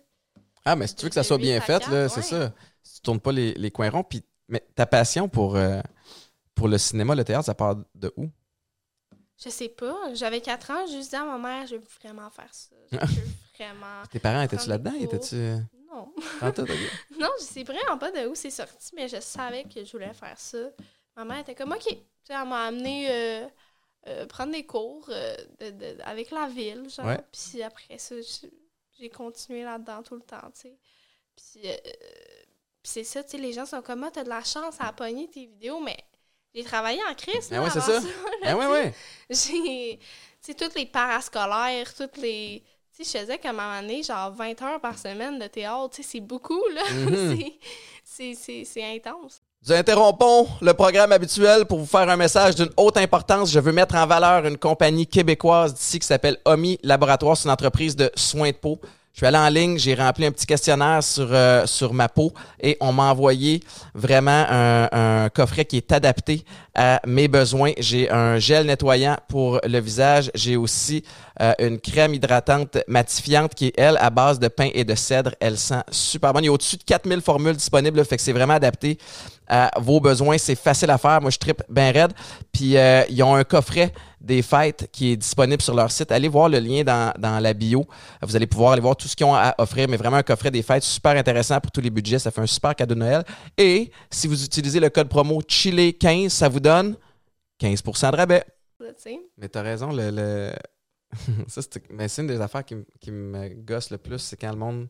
Ah, mais si tu veux que ça soit bien fait, c'est ça. Si tu tournes pas les, les coins ronds, puis mais ta passion pour, euh, pour le cinéma, le théâtre, ça part de où? Je sais pas, j'avais 4 ans, je juste dit à ma mère, je veux vraiment faire ça. Je <laughs> veux vraiment... Tes parents étaient-tu là-dedans? Étaient-tu. euh, Non. <laughs> Non, je sais vraiment pas de où c'est sorti, mais je savais que je voulais faire ça. Ma mère était comme, OK. Tu sais, elle m'a amené euh, euh, prendre des cours euh, de- de- avec la ville, genre. Ouais. Puis après ça, j'ai continué là-dedans tout le temps, tu sais. Puis, puis c'est ça, tu sais, les gens sont comme, ah, t'as de la chance à pogner tes vidéos, mais j'ai travaillé en crise, ouais, c'est ça. là, Ah tu sais. ouais. J'ai, tu sais, toutes les parascolaires, toutes les... Tu sais, je faisais comme à un moment donné, genre 20 heures par semaine de théâtre, tu sais, c'est beaucoup, là. <laughs> Mhm. C'est, c'est intense. Nous interrompons le programme habituel pour vous faire un message d'une haute importance. Je veux mettre en valeur une compagnie québécoise d'ici qui s'appelle OMI Laboratoire. C'est une entreprise de soins de peau. Je suis allé en ligne, j'ai rempli un petit questionnaire sur, euh, sur ma peau et on m'a envoyé vraiment un, un coffret qui est adapté à mes besoins. J'ai un gel nettoyant pour le visage. J'ai aussi euh, une crème hydratante matifiante qui est, elle, à base de pain et de cèdre. Elle sent super bonne. Il y a au-dessus de 4000 formules disponibles, fait que c'est vraiment adapté à vos besoins. C'est facile à faire. Moi, je tripe bien raide. Puis, euh, ils ont un coffret des fêtes qui est disponible sur leur site. Allez voir le lien dans, dans la bio. Vous allez pouvoir aller voir tout ce qu'ils ont à offrir, mais vraiment un coffret des fêtes super intéressant pour tous les budgets. Ça fait un super cadeau de Noël. Et si vous utilisez le code promo Chile15, ça vous donne 15% de rabais. Mais t'as raison, le. le... <laughs> ça, c'est... Mais c'est une des affaires qui, me gosse le plus, c'est quand le monde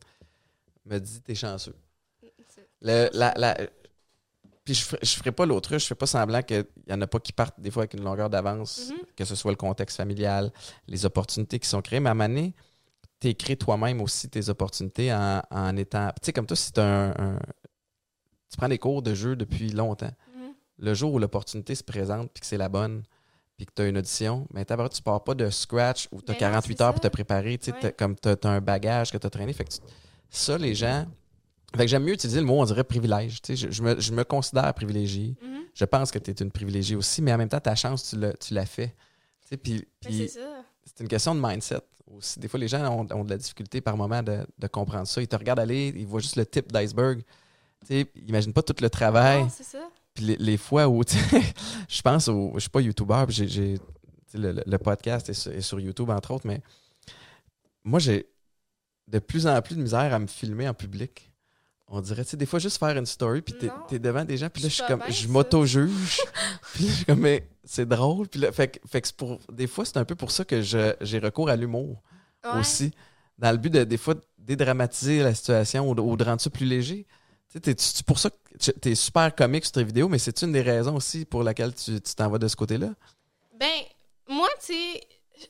me dit t'es chanceux. Le, la, la... Puis je, je ferai pas l'autruche, je fais pas semblant qu'il y en a pas qui partent des fois avec une longueur d'avance, Mhm. que ce soit le contexte familial, les opportunités qui sont créées. Mais à un donné, t'écris toi-même aussi tes opportunités en, en étant. Tu sais, comme toi, si un, un- Tu prends des cours de jeu depuis longtemps. Mhm. le jour où l'opportunité se présente, puis que c'est la bonne, puis que tu as une audition, mais d'abord, tu pars pas de scratch où tu as Ben non, 48 c'est heures ça. pour te préparer, tu sais, Ouais. comme tu as, un bagage que tu as traîné. Fait que tu- ça, les gens. Fait que j'aime mieux utiliser le mot, on dirait privilège. Tu sais, je, je me, je me considère privilégié. Mhm. Je pense que tu es une privilégiée aussi, mais en même temps, ta chance, tu l'as tu l'as fait. Tu sais, Puis, Mais puis Ben, c'est une question de mindset aussi. Des fois, les gens ont, ont de la difficulté par moment de, de comprendre ça. Ils te regardent aller, ils voient juste le type d'iceberg. Tu sais, ils n'imaginent pas tout le travail. Non, c'est ça. Puis les, les fois où, <laughs> tu sais, je pense au. Je suis pas YouTuber, puis j'ai. Le, le- le podcast est sur, est sur YouTube, entre autres, mais moi, j'ai de plus en plus de misère à me filmer en public. On dirait, tu sais, des fois, juste faire une story, puis t'es Non. es devant des gens, puis là, je C'est suis comme. bien, Je m'auto-juge. <laughs> puis là, je suis comme, mais c'est drôle. Puis là, fait, que- fait que c'est pour. Des fois, c'est un peu pour ça que je- j'ai recours à l'humour Ouais. aussi, dans le but de, des fois, dédramatiser la situation ou de, ou de rendre ça plus léger. Tu sais, t'es- tu- pour ça que tu es super comique sur tes vidéos, mais c'est une des raisons aussi pour laquelle tu tu t'en vas de ce côté-là? Ben, moi, tu sais,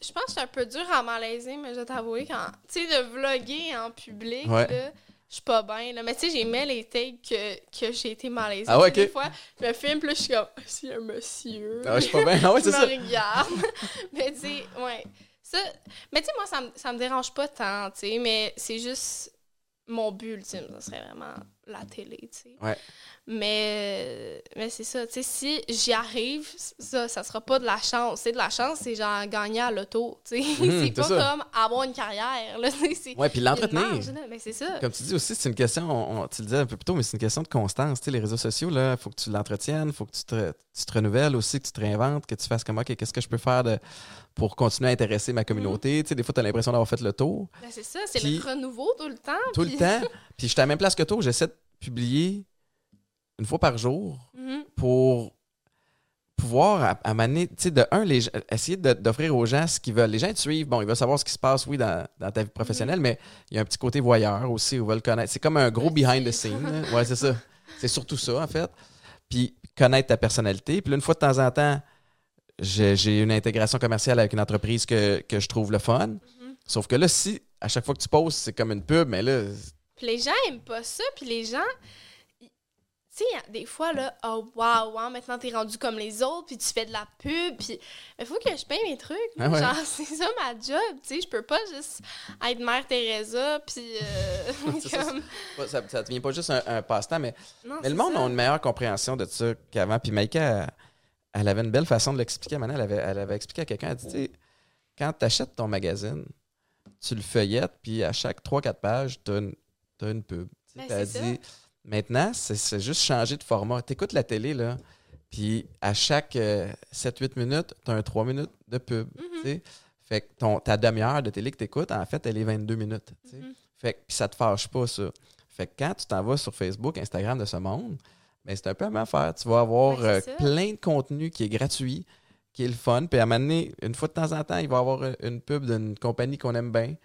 je pense que c'est un peu dur à malaiser, mais je vais t'avouer, quand, tu sais, de vlogger en public, Ouais. là, je suis pas bien, là. Mais tu sais, j'aimais les takes que, que j'ai été malaisée. Ah ouais. Des fois, je me filme, puis je suis comme, Ah, c'est un monsieur. Ah, je suis pas bien. Ah ouais, <laughs> c'est ça. regarde. <laughs> mais tu sais, ouais. Ça, mais tu sais, moi, ça me, ça me dérange pas tant, tu sais, mais c'est juste mon but ultime, ça serait vraiment la télé, tu sais. Ouais. Mais, mais c'est ça, tu sais, si j'y arrive, ça, ça sera pas de la chance. C'est de la chance, c'est genre gagner à l'auto, tu sais. Mhm, <laughs> c'est pas ça. comme avoir une carrière, là, <laughs> c'est... Ouais, puis l'entretenir. là, Mais c'est ça. Comme tu dis aussi, c'est une question, on- on- tu le disais un peu plus tôt, mais c'est une question de constance. Tu sais, les réseaux sociaux, il faut que tu l'entretiennes, il faut que tu te, tu te renouvelles aussi, que tu te réinventes, que tu fasses comme, OK, qu'est-ce que je peux faire de, pour continuer à intéresser ma communauté? Tu sais, des fois, tu as l'impression d'avoir fait le tour. Ben, c'est ça, c'est le renouveau tout le temps. Tout puis- le temps. Puis je suis à la même place que toi, j'essaie de publier une fois par jour Mhm. pour pouvoir m'amener, tu sais, de un, les, essayer de- d'offrir aux gens ce qu'ils veulent. Les gens te suivent, bon, ils veulent savoir ce qui se passe, oui, dans, dans ta vie professionnelle, mais il y a un petit côté voyeur aussi, où ils veulent connaître. C'est comme un gros behind the scene. Ouais, c'est ça. C'est surtout ça, en fait. Puis connaître ta personnalité. Puis là, une fois de temps en temps, j'ai une intégration commerciale avec une entreprise que, que je trouve le fun. Mhm. Sauf que là, si à chaque fois que tu poses, c'est comme une pub, mais là, Puis les gens aiment pas ça, puis les gens. Tu sais, des fois, là, oh wow, wow, maintenant t'es rendu comme les autres, puis tu fais de la pub, puis il faut que je paye mes trucs. Ah ouais. Genre, <laughs> c'est ça ma job, tu sais, je peux pas juste être Mère Teresa, puis euh, <laughs> ça, comme. ça, ça devient pas juste un, un passe-temps, mais Non, Mais le monde ça. a une meilleure compréhension de ça qu'avant. Puis Maïka, elle, elle avait une belle façon de l'expliquer. Maintenant, elle avait, elle avait expliqué à quelqu'un, elle dit, tu sais, quand tu achètes ton magazine, tu le feuillettes, puis à chaque 3-4 pages, tu as, une pub. Ben, elle maintenant, c'est juste changer de format. Tu écoutes la télé, là, puis à chaque euh, 7-8 minutes, tu as un 3 minutes de pub. Tu sais. Fait que ton, ta demi-heure de télé que tu écoutes, en fait, elle est 22 minutes. tu sais. Mhm. Fait que, puis ça te fâche pas, ça. Fait que quand tu t'en vas sur Facebook, Instagram de ce monde, ben c'est un peu la même affaire. Tu vas avoir Ouais, euh, plein de contenu qui est gratuit, qui est le fun. Puis à un moment donné, une fois de temps en temps, il va y avoir euh, une pub d'une compagnie qu'on aime bien,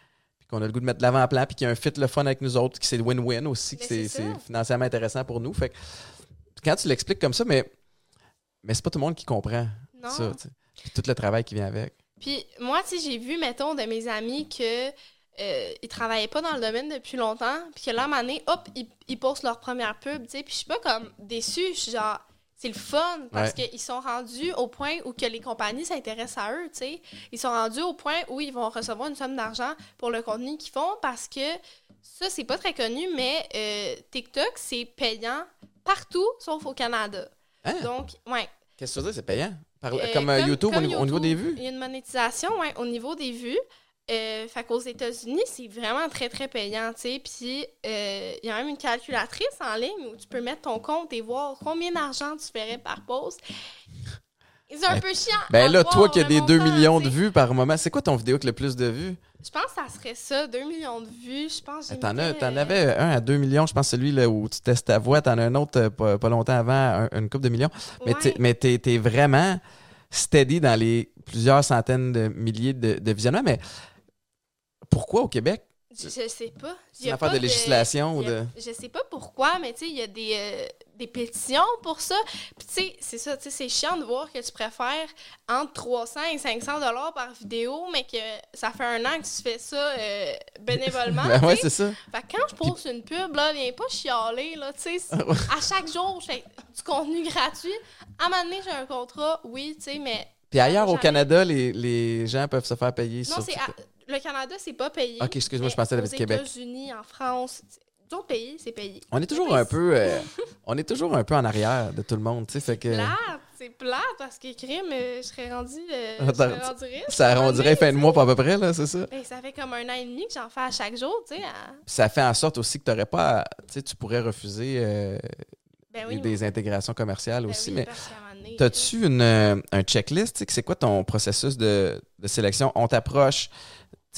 puis qu'on a le goût de mettre de l'avant-plan, puis qui a un fit le fun avec nous autres, qui c'est win-win aussi, que c'est financièrement intéressant pour nous. Fait que quand tu l'expliques comme ça, mais, mais c'est pas tout le monde qui comprend Non. ça. Puis tout le travail qui vient avec. Puis moi, tu sais, j'ai vu, mettons, de mes amis que euh, ils travaillaient pas dans le domaine depuis longtemps, puis que là, à un moment donné, hop, ils, ils postent leur première pub, tu sais, puis je suis pas comme déçue, je suis genre, c'est le fun, parce qu'ils sont rendus au point où que les compagnies s'intéressent à eux, tu sais. Ils sont rendus au point où ils vont recevoir une somme d'argent pour le contenu qu'ils font, parce que ça, c'est pas très connu, mais euh, TikTok, c'est payant partout, sauf au Canada. Hein? Donc, ouais. Qu'est-ce que tu veux dire? C'est payant? Par- Euh, comme, euh, YouTube, au, comme niveau, au niveau des vues? Il y a une monétisation, ouais, au niveau des vues. Euh, fait qu'aux États-Unis, c'est vraiment très, très payant, tu sais. Puis, euh, il y a même une calculatrice en ligne où tu peux mettre ton compte et voir combien d'argent tu ferais par post. C'est un Ben- peu chiant. Ben là, toi qui as des 2 montant, millions de vues par moment, c'est quoi ton vidéo avec le plus de vues? Je pense que ça serait ça, 2 millions de vues. Je pense que T'en, euh, avais un à 2 millions, je pense celui là, où tu testes ta voix. T'en as un autre euh, pas, pas longtemps avant, un- une couple de millions. Mais, ouais. t'es, mais t'es, t'es vraiment steady dans les plusieurs centaines de milliers de, de visionnements. Mais pourquoi au Québec? Je, je sais pas. C'est Il y une a affaire pas de législation ou de. Je sais pas pourquoi, mais tu sais, il y a des, euh, des pétitions pour ça. Puis tu sais, c'est ça, tu sais, c'est chiant de voir que tu préfères entre 300 et 500 dollars par vidéo, mais que ça fait un an que tu fais ça euh, bénévolement. <laughs> Ben ouais, c'est ça. Fait que quand je pose une pub, là, viens pas chialer, là, tu sais. c'est- À chaque jour, je fais du contenu gratuit. À un moment donné, j'ai un contrat, oui, tu sais, mais... Puis ailleurs au. Canada, les, les gens peuvent se faire payer Non, sur. c'est à- le Canada, c'est pas payé. Ok, excuse-moi, je pensais aux avec le Québec. États-Unis, en France, d'autres pays, c'est payé. On est toujours un peu. euh, on est toujours un peu en arrière de tout le monde, tu sais. Fait que. Plate, c'est plate parce que crime, euh, je serais rendu, euh, je serais rendu riche. Ça, à un on moment dirait donné, fin de mois, pas à peu près, là, c'est ça. Ben, ça fait comme un an et demi que j'en fais à chaque jour, tu sais. à- ça fait en sorte aussi que t'aurais pas. à- Tu sais, tu pourrais refuser euh, Ben oui, des intégrations commerciales ben aussi. oui, mais T'as-tu une, un checklist? tu sais, que C'est quoi ton processus de, de sélection? On t'approche,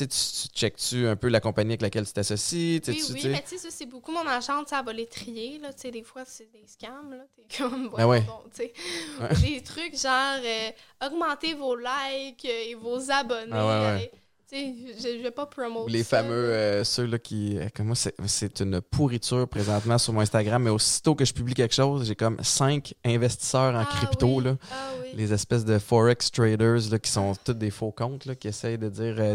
tu checkes-tu un peu la compagnie avec laquelle tu t'associes? Oui, tu- oui, tu sais? mais tu sais, ça, c'est beaucoup mon agente, ça va les trier, là, tu sais, des fois, c'est des scams, là, t'es comme, Ben ouais. voyons donc, tu sais. Ouais. Des trucs genre, euh, augmenter vos likes euh, et vos abonnés, Ah ouais, euh, tu sais, je, je vais pas promouvoir Ou les fameux, euh, ceux-là qui. euh, Comme moi, c'est- c'est une pourriture présentement sur mon Instagram, mais aussitôt que je publie quelque chose, j'ai comme cinq investisseurs en crypto, là. Ah oui, Les espèces de Forex traders, là, qui sont tous des faux comptes, là, qui essayent de dire euh.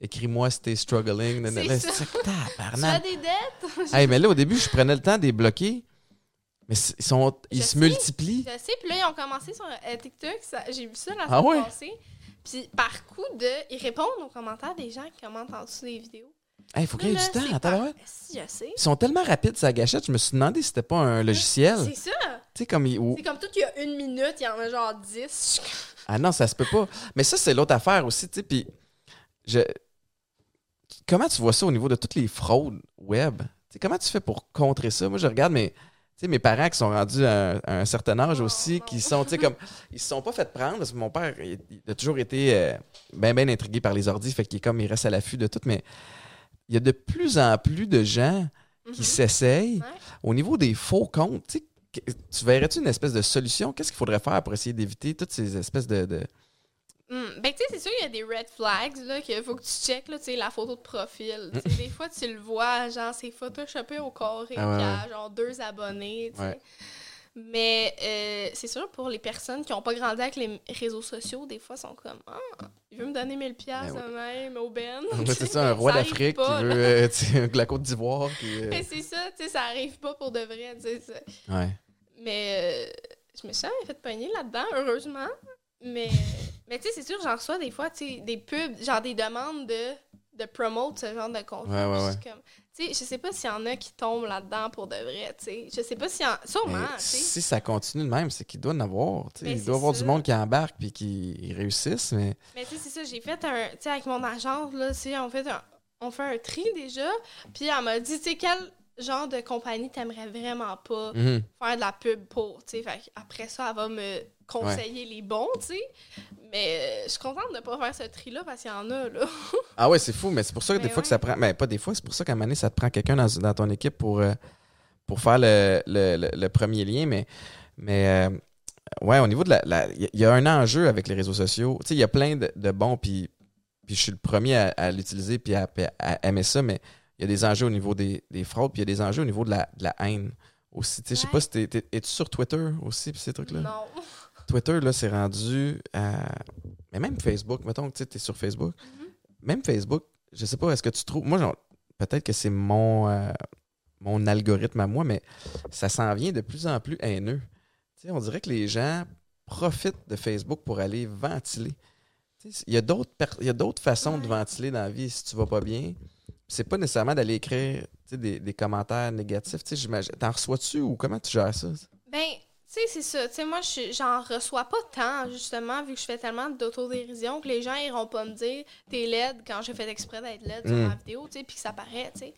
Écris-moi si t'es struggling. C'est Là, ça. Tu as des dettes? Hey, mais là, au début, je prenais le temps de les bloquer. Mais ils, sont, ils Je se sais. multiplient. Je sais, puis là, ils ont commencé sur euh, TikTok, j'ai vu ça la Ah semaine ouais? passée. Puis par coup de... Ils répondent aux commentaires des gens qui commentent en dessous des vidéos. Il faut qu'il y ait Là, du temps. Attends, ouais. Si, je sais. Ils sont tellement rapides, sa gâchette. Je me suis demandé si c'était pas un logiciel. C'est ça. Tu sais, comme. ou- C'est comme tout qu'il y a une minute, il y en a genre 10. Ah non, ça se peut pas. Mais ça, c'est l'autre affaire aussi, tu sais. Puis, je... comment tu vois ça au niveau de toutes les fraudes web? Comment tu fais pour contrer ça? Moi, je regarde mes, mes parents qui sont rendus à un, à un certain âge aussi, qui sont, tu sais, comme. Ils se sont pas fait prendre parce que mon père, il, il a toujours été bien, bien intrigué par les ordis, fait qu'il est comme, il reste à l'affût de tout. Mais il y a de plus en plus de gens qui s'essayent Mhm. Ouais. au niveau des faux comptes. Tu verrais-tu une espèce de solution? Qu'est-ce qu'il faudrait faire pour essayer d'éviter toutes ces espèces de- de Hmm, Ben, tu sais, c'est sûr qu'il y a des red flags, là, qu'il faut que tu checkes, là, tu sais, la photo de profil. Des fois, tu le vois, genre, c'est photoshopé au carré, Ah ouais, genre, deux abonnés, tu sais. Ouais. Mais euh, c'est sûr, pour les personnes qui n'ont pas grandi avec les réseaux sociaux, des fois, sont comme « Ah, il veut me donner 1000 piastres Ben de même, au Ben. <laughs> C'est ça, un roi d'Afrique qui veut euh, <laughs> tu sais, la Côte d'Ivoire. qui, euh, Mais c'est ça, tu sais, ça arrive pas pour de vrai, tu sais. Ouais. Mais euh, je me suis jamais fait pogner là-dedans, heureusement. Mais, <laughs> mais tu sais, c'est sûr, j'en reçois des fois, tu sais, des pubs, genre des demandes de, de promote ce genre de contenu. Ouais, ouais, ouais. comme- Tu sais, je sais pas s'il y en a qui tombent là-dedans pour de vrai, tu sais. Je sais pas s'il y en... Sûrement, Mais tu sais. si ça continue de même, c'est qu'il doit en avoir. tu sais. Il doit y avoir ça. du monde qui embarque puis qui réussissent. Mais Mais tu sais, c'est ça, j'ai fait un. Tu sais, avec mon agence, là, tu sais, on fait un, on fait un tri déjà. Puis elle m'a dit, tu sais, quel genre de compagnie t'aimerais vraiment pas Mhm. faire de la pub pour, tu sais. Après ça, elle va me conseiller les bons, tu sais. Mais euh, je suis contente de pas faire ce tri-là parce qu'il y en a, là. Ah ouais, c'est fou, mais c'est pour ça que des fois que ça prend. Mais pas des fois, c'est pour ça qu'à un moment donné, ça te prend quelqu'un dans, dans ton équipe pour, euh, pour faire le, le- le- le premier lien. Mais, mais euh, ouais, au niveau de la. Il y a- un enjeu avec les réseaux sociaux. Tu sais, il y a plein de, de bons, puis, puis je suis le premier à, à l'utiliser puis à, à aimer ça, mais il y a des enjeux au niveau des, des fraudes, puis il y a des enjeux au niveau de la, de la haine aussi. Tu sais, je sais pas si t'es, t'es- es-tu sur Twitter aussi, puis ces trucs-là? Non. Twitter, là, c'est rendu à. Mais même Facebook, mettons que tu es sur Facebook. Mhm. Même Facebook, je sais pas, est-ce que tu trouves. Moi, peut-être que c'est mon, euh, mon algorithme à moi, mais ça s'en vient de plus en plus haineux. On dirait que les gens profitent de Facebook pour aller ventiler. Il y a d'autres per- façons de ventiler dans la vie si tu vas pas bien. C'est pas nécessairement d'aller écrire des, des commentaires négatifs. T'en reçois-tu ou comment tu gères ça? Ben, tu sais, c'est ça. Tu sais, moi, je- j'en reçois pas tant, justement, vu que je fais tellement d'autodérision que les gens iront pas me dire t'es laide quand j'ai fait exprès d'être laide sur Mm. ma vidéo, tu sais, puis que ça paraît, tu sais.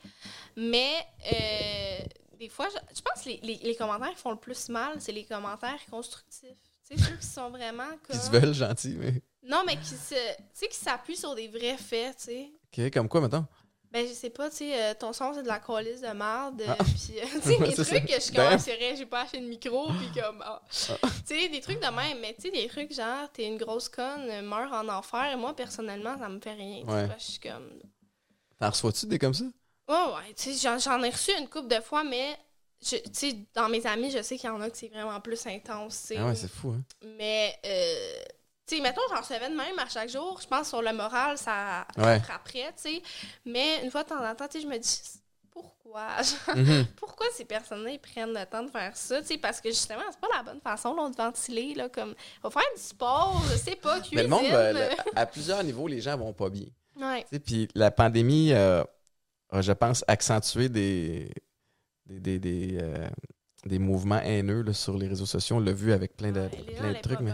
Mais, euh, des fois, je, je pense que les, les- les commentaires qui font le plus mal, c'est les commentaires constructifs. Tu sais, ceux qui sont vraiment Qui comme... se veulent gentils, mais. Non, mais qui se... Tu sais, qui s'appuient sur des vrais faits, tu sais. OK, comme quoi, mettons? Ben, je sais pas, tu sais, euh, ton son, c'est de la colisse de merde. Ah. Puis, euh, <laughs> tu sais, des trucs que je Damn. commence, c'est vrai, j'ai pas acheté de micro, puis comme, ah. Tu sais, des trucs de même, mais tu sais, des trucs genre, t'es une grosse conne, meurs en enfer. Et moi, personnellement, ça me fait rien. Ouais. je suis comme. T'en reçois-tu des comme ça? Ouais, ouais, tu sais, j'en, ai reçu une couple de fois, mais, tu sais, dans mes amis, je sais qu'il y en a que c'est vraiment plus intense, tu sais. Ah ouais, c'est fou, hein? Mais, euh, tu sais, mettons, j'en recevais de même à chaque jour. Je pense sur le moral, ça Ouais. frapperait, tu sais. Mais une fois de temps en temps, tu sais, je me dis, pourquoi? <laughs> Mhm. pourquoi ces personnes-là, prennent le temps de faire ça? Tu sais, parce que justement, c'est pas la bonne façon, là, de ventiler, là, comme, va faire du sport, je sais pas, cuisine. <laughs> Mais le monde, le- à <laughs> plusieurs niveaux, les gens vont pas bien. Ouais. Tu sais, Puis la pandémie euh, a, je pense, accentué des, des, des, des, euh, des mouvements haineux là, sur les réseaux sociaux. On l'a vu avec plein de, Ouais, plein de trucs. Mais.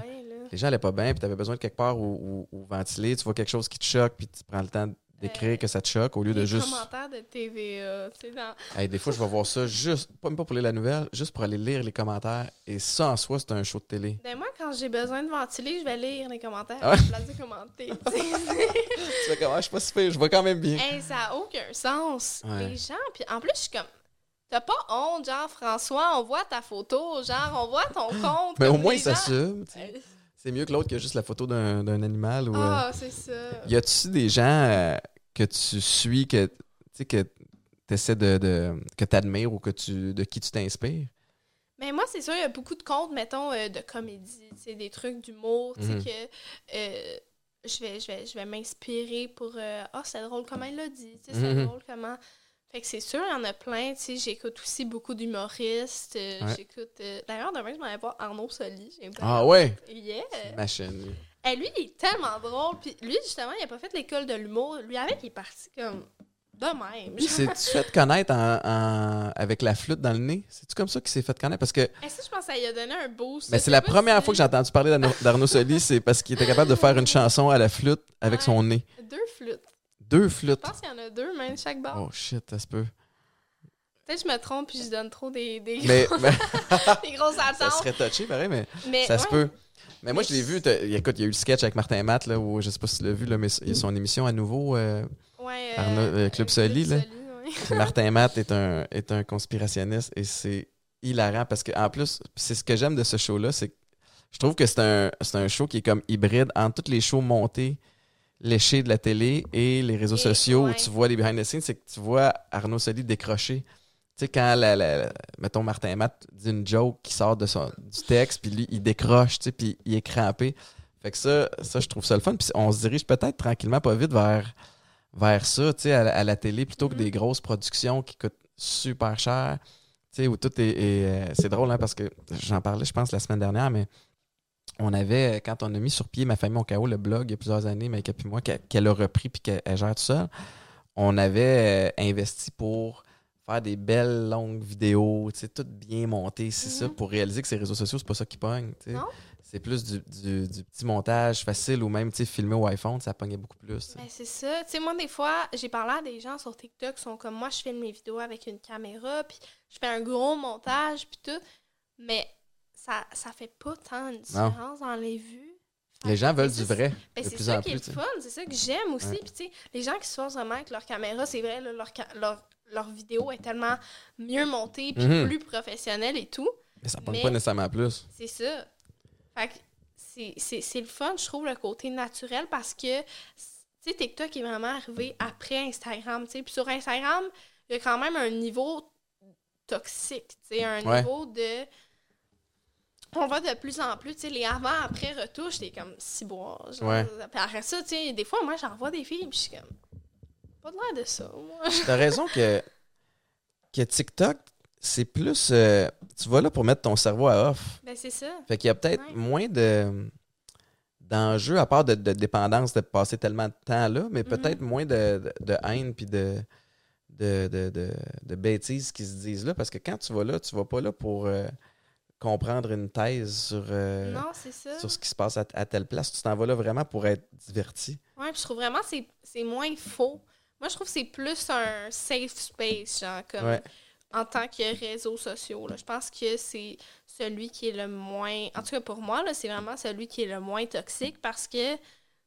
Les gens allaient pas bien, puis tu avais besoin de quelque part où, où- où ventiler. Tu vois quelque chose qui te choque, puis tu prends le temps d'écrire Euh, que ça te choque au lieu de Les juste. commentaires de TVA, tu sais, dans... Hey, des fois, je vais voir ça juste, pas même pas pour lire la nouvelle, juste pour aller lire les commentaires. Et ça, en soi, c'est un show de télé. Ben moi, quand j'ai besoin de ventiler, je vais lire les commentaires Ah à la place de commenter. tu <laughs> fais comment? Je suis pas si pire, je vois quand même bien. Hey, ça n'a aucun sens. Ouais. Les gens, puis en plus, je suis comme. T'as pas honte, genre, François, on voit ta photo, genre, on voit ton compte. Mais au moins, il s'assume. Euh, C'est mieux que l'autre que juste la photo d'un animal. Ou, euh, Ah, c'est ça. Y a-tu des gens euh, que tu suis, que tu que t'essaies de, de que t'admires ou que tu de qui tu t'inspires? Mais moi, c'est sûr, il y a beaucoup de comptes, mettons, euh, de comédie, des trucs d'humour, tu sais, Mhm. que euh, je vais, je vais, je vais m'inspirer pour. euh, Ah, c'est drôle comment il l'a dit, tu sais, c'est Mhm. drôle comment. Fait que c'est sûr, il y en a plein, tu sais. J'écoute aussi beaucoup d'humoristes. euh, Ouais. J'écoute. euh, D'ailleurs, demain, je m'en vais voir Arnaud Soli. Ah ouais! Yeah! Machine. lui. Eh, lui, il est tellement drôle. Puis lui, justement, il a pas fait l'école de l'humour. Lui, avec, il est parti comme de même. Puis c'est- tu fait connaître en, en- avec la flûte dans le nez? C'est-tu comme ça qu'il s'est fait connaître? Parce que Et ça, je pense que ça lui a donné un boost. mais c'est la première si- fois que j'ai entendu parler d'Arnaud- d'Arnaud Soli, c'est parce qu'il était capable de faire une chanson à la flûte avec Ouais. son nez. Deux flûtes. Deux Je flûtes. pense qu'il y en a deux, même chaque barre. Oh shit, ça se peut. Peut-être que je me trompe puis je donne trop des, des, Mais, mais <laughs> des grosses <laughs> ça attentes. serait touché, pareil, mais Mais ça se ouais. peut. Mais moi, je l'ai vu. Écoute, il y a eu le sketch avec Martin Matt, là, où je sais pas si tu l'as vu, là, mais il y a son émission à nouveau. euh, Ouais, Arnaud- euh, Club Soli, là. ouais. Puis Martin Matt est un, est un conspirationniste et c'est hilarant parce que en plus, c'est ce que j'aime de ce show-là, c'est que je trouve que c'est un, c'est un show qui est comme hybride entre tous les shows montés, léchés de la télé et les réseaux Et- sociaux ouais. où tu vois les behind the scenes, c'est que tu vois Arnaud Soli décrocher. Tu sais, quand, la, mettons, Martin Matt dit une joke qui sort de son, du texte, puis lui, il décroche, tu sais, puis il est crampé. Fait que ça, ça, je trouve ça le fun. Puis on se dirige peut-être tranquillement, pas vite, vers, vers ça, tu sais, à, la- à la télé, plutôt que des grosses productions qui coûtent super cher. Tu sais, où tout est. est, euh, c'est drôle, hein, parce que j'en parlais, je pense, la semaine dernière, mais on avait, quand on a mis sur pied Ma famille au chaos, le blog, il y a plusieurs années, mais puis moi, qu'elle a repris puis qu'elle elle gère tout seul, on avait euh, investi pour faire des belles longues vidéos, tu sais, toutes bien montées, c'est ça, Mhm. pour réaliser que ces réseaux sociaux, c'est pas ça qui pogne, tu sais. Non? C'est plus du, du- du petit montage facile ou même, tu sais, filmer au iPhone, ça pognait beaucoup plus. Ben, c'est ça. Tu sais, moi, des fois, j'ai parlé à des gens sur TikTok qui sont comme moi, je filme mes vidéos avec une caméra, puis je fais un gros montage, puis tout. Mais ça, ça fait pas tant de différence dans les vues. Les gens veulent du vrai, Ben, c'est plus ça qui est plus. le tu sais. fun, c'est ça que j'aime aussi. Ouais. Puis, tu sais, les gens qui se forcent vraiment avec leur caméra, c'est vrai, là, leur, leur, leur vidéo est tellement mieux montée, puis Mhm. plus professionnelle et tout. Mais ça Mais- pas nécessairement plus. C'est ça. Fait que c'est- c'est c'est le fun, je trouve, le côté naturel parce que, tu sais, TikTok est vraiment arrivé après Instagram, tu sais. Puis sur Instagram, il y a quand même un niveau toxique, tu sais, un Ouais. niveau de... On va de plus en plus, tu sais, les avant-après retouches, t'es comme si bois. Genre, Ouais. Puis après ça, tu sais, des fois, moi, j'en vois des filles, puis je suis comme... Pas de l'air de ça, moi. T'as raison que, que TikTok, c'est plus. euh, tu vas là pour mettre ton cerveau à off. ben, c'est ça. Fait qu'il y a peut-être Ouais. moins de d'enjeux, à part de, de dépendance de passer tellement de temps là, mais Mhm. peut-être moins de, de, de haine puis de, de, de, de, de bêtises qui se disent là. Parce que quand tu vas là, tu vas pas là pour euh, comprendre une thèse sur, euh, non, c'est ça. sur ce qui se passe à, à telle place. Tu t'en vas là vraiment pour être diverti. Puis je trouve vraiment que c'est- moins faux. Moi, je trouve que c'est plus un safe space, genre, comme Ouais. en tant que réseaux sociaux. Là. Je pense que c'est celui qui est le moins. En tout cas, pour moi, c'est vraiment celui qui est le moins toxique parce que, tu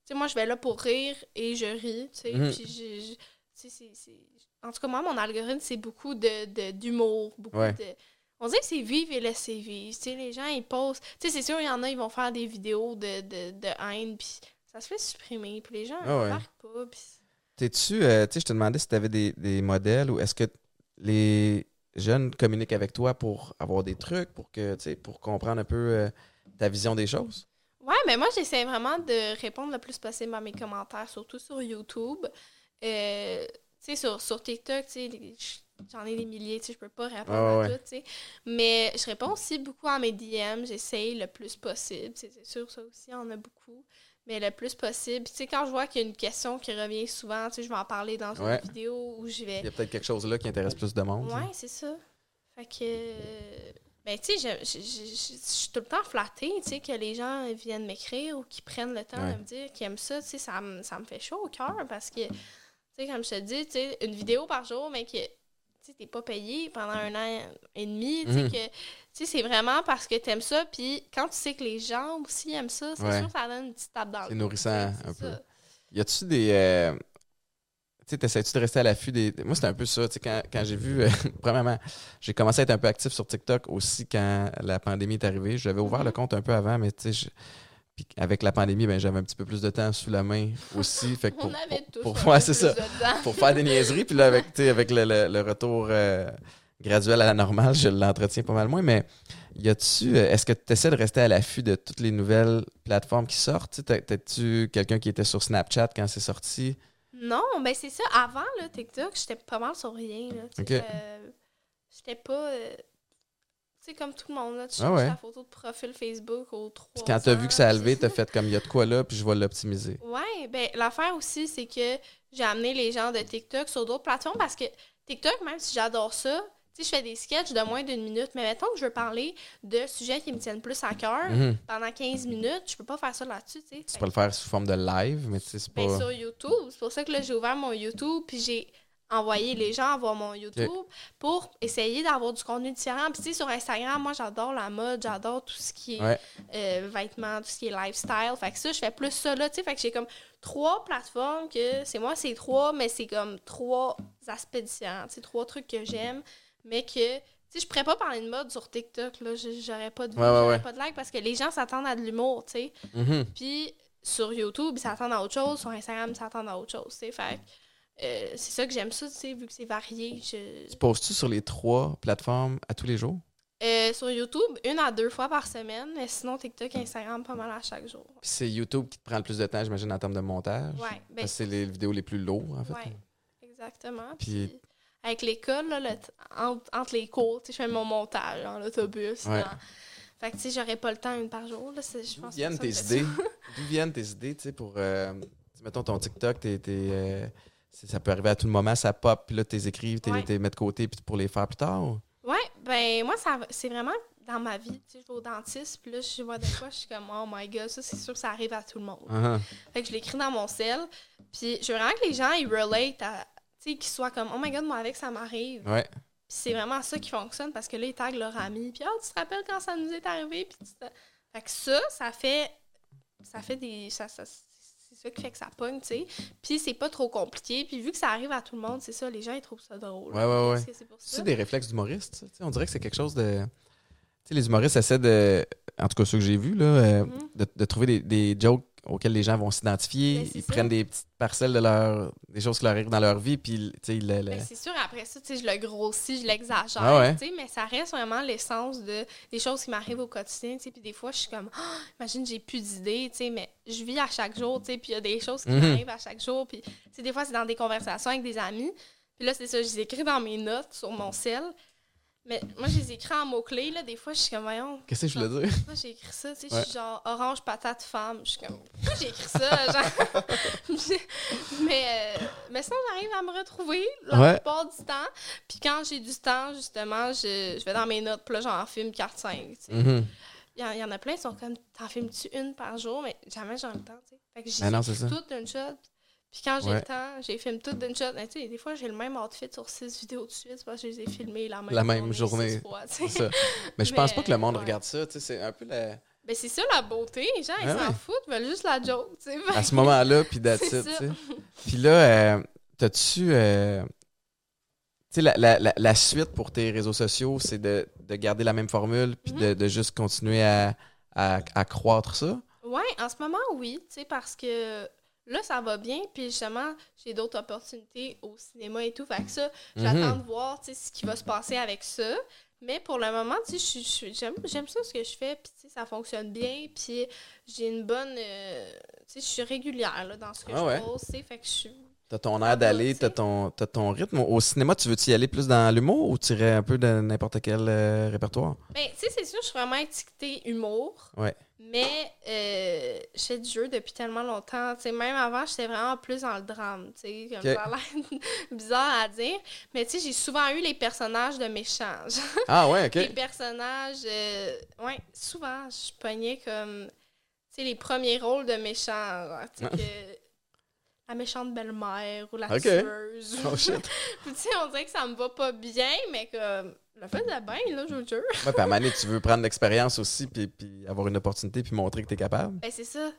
sais, moi, je vais là pour rire et je ris, tu sais. Mhm. Puis, je- je- tu sais, c'est- c'est- En tout cas, moi, mon algorithme, c'est beaucoup de- de- d'humour, beaucoup Ouais. de. On dirait que c'est vivre et laisser vivre. Tu sais, les gens, ils posent. Tu sais, c'est sûr, il y en a, ils vont faire des vidéos de, de, de haine, puis ça se fait supprimer, puis les gens, Ah ouais. embarquent pas, puis T'es-tu, euh, tu sais, je te demandais si tu avais des, des modèles ou est-ce que les jeunes communiquent avec toi pour avoir des trucs, pour que, tu sais, pour comprendre un peu euh, ta vision des choses? Ouais, mais moi, j'essaie vraiment de répondre le plus possible à mes commentaires, surtout sur YouTube. Euh, tu sais, sur, sur TikTok, tu sais, j'en ai des milliers, tu sais, je peux pas répondre Ah à tout, tu sais. Mais je réponds aussi beaucoup à mes DM, j'essaye le plus possible. C'est sûr, ça aussi, en a beaucoup. Mais le plus possible. Tu sais, quand je vois qu'il y a une question qui revient souvent, tu sais, je vais en parler dans une vidéo où je vais Il y a peut-être quelque chose là qui intéresse plus de monde. Ouais, c'est ça. Fait que. Ben, tu sais, je, je- je- je- je suis tout le temps flattée, tu sais, que les gens viennent m'écrire ou qu'ils prennent le temps Ouais. de me dire qu'ils aiment ça, tu sais, ça, me- ça me fait chaud au cœur parce que, tu sais, comme je te dis, tu sais, une vidéo par jour, mais que, tu t'es pas payé pendant un an et demi, tu Mhm. tu sais, c'est vraiment parce que t'aimes ça, puis quand tu sais que les gens aussi aiment ça, c'est Ouais. sûr que ça donne une petite tape dans le C'est nourrissant, tu un peu. ça. Y a-tu des. euh, tu sais, t'essaies-tu de rester à l'affût des. Moi, c'était un peu ça. Tu sais, quand, quand j'ai vu. euh, <laughs> premièrement, j'ai commencé à être un peu actif sur TikTok aussi quand la pandémie est arrivée. J'avais ouvert Mhm. le compte un peu avant, mais tu sais, puis avec la pandémie, ben, j'avais un petit peu plus de temps sous la main aussi. Fait que <laughs> pour, On avait tous pour- ouais, plus ça. de temps. pour faire des niaiseries. Puis là, avec, le, le- le retour euh, graduel à la normale, je l'entretiens pas mal moins. Mais y a-tu, euh, est-ce que tu essaies de rester à l'affût de toutes les nouvelles plateformes qui sortent? T'es-tu quelqu'un qui était sur Snapchat quand c'est sorti? Non, ben c'est ça. Avant, là, TikTok, j'étais pas mal sur rien. Là, tu sais, Ok. euh, j'étais pas. euh, comme tout le monde, là, tu Ah ouais. ta photo de profil Facebook aux trois Puis quand t'as vu que ça a levé, t'as fait comme il y a de quoi là, puis je vais l'optimiser. Ouais, ben l'affaire aussi, c'est que j'ai amené les gens de TikTok sur d'autres plateformes parce que TikTok, même si j'adore ça, tu sais, je fais des sketchs de moins d'une minute, mais mettons que je veux parler de sujets qui me tiennent plus à cœur Mhm. pendant 15 minutes, je peux pas faire ça là-dessus, tu sais. Tu Fait peux le faire sous forme de live, mais tu sais, c'est pas. ben, sur YouTube. C'est pour ça que là, j'ai ouvert mon YouTube, puis j'ai envoyé les gens à voir mon YouTube pour essayer d'avoir du contenu différent. Puis, tu sais, sur Instagram, moi, j'adore la mode, j'adore tout ce qui est Ouais. euh, vêtements, tout ce qui est lifestyle. Fait que ça, je fais plus ça là, tu sais. Fait que j'ai comme trois plateformes que c'est moi, c'est trois, mais c'est comme trois aspects différents. Tu sais, trois trucs que j'aime, mais que. Tu sais, je pourrais pas parler de mode sur TikTok, là. J'aurais pas de vues, Ouais, ouais, j'aurais pas de likes parce que les gens s'attendent à de l'humour, tu sais. Mhm. Puis sur YouTube, ils s'attendent à autre chose. Sur Instagram, ils s'attendent à autre chose. tu sais. Fait que, euh, c'est ça que j'aime ça, tu sais, vu que c'est varié. Je... Tu poses-tu sur les trois plateformes à tous les jours? Euh, sur YouTube, une à deux fois par semaine. Mais sinon, TikTok et Instagram, pas mal à chaque jour. Puis c'est YouTube qui te prend le plus de temps, j'imagine, en termes de montage? Ouais, ben, Parce que c'est les vidéos les plus lourdes, en fait. ouais, exactement. Puis- Puis, avec l'école, là, le entre, entre les cours, je fais mon montage en autobus. Ouais. dans- Fait que, tu sais, j'aurais pas le temps une par jour. Là, je D'où pense viennent tes idées? D'où viennent tes idées, tu sais, pour... euh, mettons, ton TikTok, t'es, euh, ça peut arriver à tout moment, ça pop, puis là, t'es écrives, t'es, Ouais. t'es mets de côté puis pour les faire plus tard. ou? Ouais, ben moi, ça, c'est vraiment dans ma vie. Tu sais, je vais au dentiste, puis là, je vois des fois, je suis comme, oh my god, ça, c'est sûr que ça arrive à tout le monde. Ah, Fait que je l'écris dans mon sel. Puis je veux vraiment que les gens, ils relate à. Tu sais, qu'ils soient comme, oh my god, moi, avec, ça m'arrive. Puis Ouais. c'est vraiment ça qui fonctionne parce que là, ils taguent leur ami. Puis, oh, tu te rappelles quand ça nous est arrivé? Puis tu te- Fait que ça, ça fait. Ça fait des. Ça, ça- ça qui fait que ça pogne, tu sais. Puis c'est pas trop compliqué. Puis vu que ça arrive à tout le monde, c'est ça, les gens, ils trouvent ça drôle. Ouais, ouais, ouais. C'est des réflexes d'humoristes, ça, tu sais, on dirait que c'est quelque chose de... Tu sais, les humoristes essaient de... En tout cas, ceux que j'ai vus, là, euh, Mhm. de, de trouver des, des jokes auxquels les gens vont s'identifier. Ben, ils ça. prennent des petites parcelles de leur... des choses qui leur arrivent dans leur vie, puis, ils le- le- Ben, c'est sûr, après ça, je le grossis, je l'exagère, Ah ouais? mais ça reste vraiment l'essence de, des choses qui m'arrivent au quotidien, puis des fois, je suis comme, Ah, imagine, j'ai plus d'idées, mais je vis à chaque jour, puis il y a des choses qui Mhm. m'arrivent à chaque jour, puis, des fois, c'est dans des conversations avec des amis, puis là, c'est ça, je les écris dans mes notes sur mon sel, mais moi, je les écris en mots-clés, là, des fois, je suis comme, voyons, Qu'est-ce que je voulais dire? moi, j'ai écrit ça, tu sais, Ouais. je suis genre orange, patate, femme. Je suis comme, pourquoi j'ai écrit ça? Genre... <laughs> mais, euh, mais sinon, j'arrive à me retrouver la Ouais. plupart du temps. Puis quand j'ai du temps, justement, je, je vais dans mes notes, puis là, j'en filme 4-5. tu sais. Mhm. Il y, y en a plein qui sont comme, t'en filmes-tu une par jour? Mais jamais j'ai le temps, tu sais. Fait que j'ai Ah ça. toutes d'une shot. Puis quand j'ai Ouais. le temps, j'ai filmé toutes d'une shot. Mais tu sais, des fois, j'ai le même outfit sur six vidéos de suite parce que je les ai filmées la même, La même six journée. fois, tu ça. Mais je pense Mais, pas que le monde ouais. regarde ça, tu sais, c'est un peu la... Ben, c'est ça la beauté. Les gens, ils Ah s'en ouais. foutent, ils veulent juste la joke, tu sais. à ce moment-là, puis <laughs> tu sais. Puis là, euh, t'as-tu... euh, tu sais, la, la, la, suite pour tes réseaux sociaux, c'est de, de garder la même formule, puis de, de juste continuer à, à, à croître ça? Ouais, en ce moment, oui, tu sais, parce que Là, ça va bien, puis justement, j'ai d'autres opportunités au cinéma et tout. Fait que ça, Mhm. j'attends de voir ce qui va se passer avec ça. Mais pour le moment, j'aime j'aime ça ce que je fais, puis ça fonctionne bien, puis j'ai une bonne. euh, tu sais, je suis régulière là, dans ce que Ah je ouais? pose, fait que je suis. T'as ton air d'aller, t'as ton, t'as ton rythme. Au cinéma, tu veux-tu y aller plus dans l'humour ou tu irais un peu de n'importe quel euh, répertoire? Ben, tu sais, c'est sûr, je suis vraiment étiquetée humour. Ouais. Mais euh, je fais du jeu depuis tellement longtemps. Tu sais, même avant, j'étais vraiment plus dans le drame. Tu sais, comme ça a l'air <laughs> bizarre à dire. Mais tu sais, j'ai souvent eu les personnages de méchants. Ah ouais, les ok. personnages. euh, ouais, souvent, je pognais comme. Tu sais, les premiers rôles de méchants. genre, Tu sais, que. La méchante belle-mère ou la Ok. tueuse. Oh shit. <laughs> Puis, tu sais, on dirait que ça me va pas bien, mais comme. Le fait de bien, là, je vous jure. Ouais, puis à donné, tu veux prendre l'expérience aussi, puis, puis avoir une opportunité, puis montrer que t'es capable. Ben, c'est ça.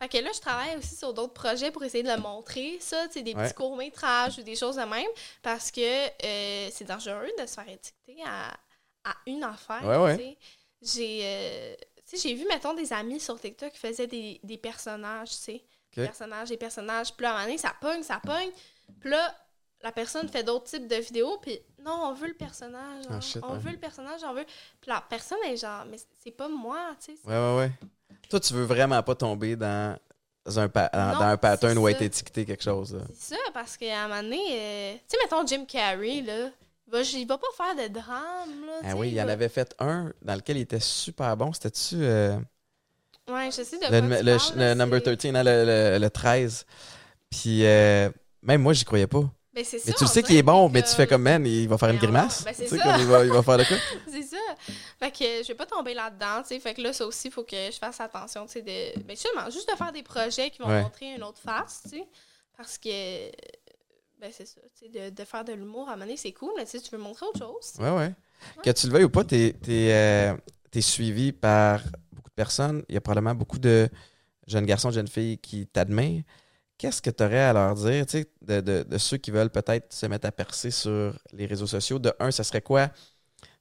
Fait que là, je travaille aussi sur d'autres projets pour essayer de le montrer, ça, tu sais, des Ouais. petits courts-métrages ou des choses de même, parce que euh, c'est dangereux de se faire étiqueter à, à une affaire, Ouais, ouais. tu sais. J'ai, euh, tu j'ai vu, mettons, des amis sur TikTok qui faisaient des, des personnages, tu sais. Des Ok. personnages, des personnages. Puis là, à un moment donné, ça pogne, ça pogne. Puis là, la personne fait d'autres types de vidéos, puis non, on veut le personnage, Ah, shit, on ouais. veut le personnage, on veut... Puis la personne est genre, mais c'est pas moi, tu sais. Ouais, ouais, ouais. Toi, tu veux vraiment pas tomber dans un, pa- dans, Non, dans un pattern où été étiqueté quelque chose. C'est ça, parce qu'à un moment donné, euh, tu sais, mettons Jim Carrey, là, il va, il va pas faire de drame, là. Ah oui, il en va- avait fait un dans lequel il était super bon. C'était-tu euh, Ouais, je sais de le, quoi le- tu le- parles, le number c'est- 13, hein, le, le- le 13? Puis euh, même moi, j'y croyais pas. Ben, c'est ça, Mais tu le on sais qu'il est bon, mais tu fais comme, man, il va faire une Ben, on- grimace. ben, c'est Tu sais, ça. comme il va, il va faire de quoi? <laughs> C'est ça. Fait que je vais pas tomber là-dedans, tu sais. Fait que là, ça aussi, il faut que je fasse attention, tu sais, de... Ben, justement, juste de faire des projets qui vont Ouais. montrer une autre face, tu sais. Parce que... Ben, c'est ça, tu sais, de, de faire de l'humour, à un moment donné, c'est cool, mais tu sais, tu veux montrer autre chose. Ouais, ouais. Que tu le veuilles ou pas, t'es es, euh, suivi par beaucoup de personnes. Il y a probablement beaucoup de jeunes garçons, jeunes filles qui t'admirent. Qu'est-ce que tu aurais à leur dire, tu sais, de, de- ceux qui veulent peut-être se mettre à percer sur les réseaux sociaux? De un, ce serait quoi,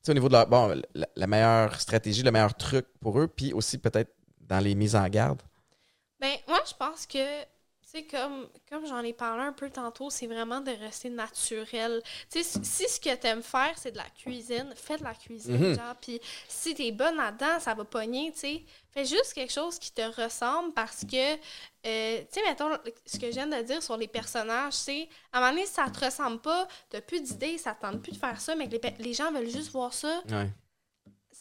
tu au niveau de leur, bon, la, meilleure stratégie, le meilleur truc pour eux, puis aussi peut-être dans les mises en garde? Ben, moi, je pense que, tu sais, comme, comme j'en ai parlé un peu tantôt, c'est vraiment de rester naturel. Tu sais, si, ce que t'aimes faire, c'est de la cuisine, fais de la cuisine, Mhm. genre. Puis si t'es bonne là-dedans, ça va pogner, tu sais. Fais juste quelque chose qui te ressemble parce que, euh, tu sais, mettons, ce que je viens de dire sur les personnages, c'est, à un moment donné, si ça te ressemble pas, t'as plus d'idées, ça te tente plus de faire ça, mais les, les gens veulent juste voir ça, Ouais.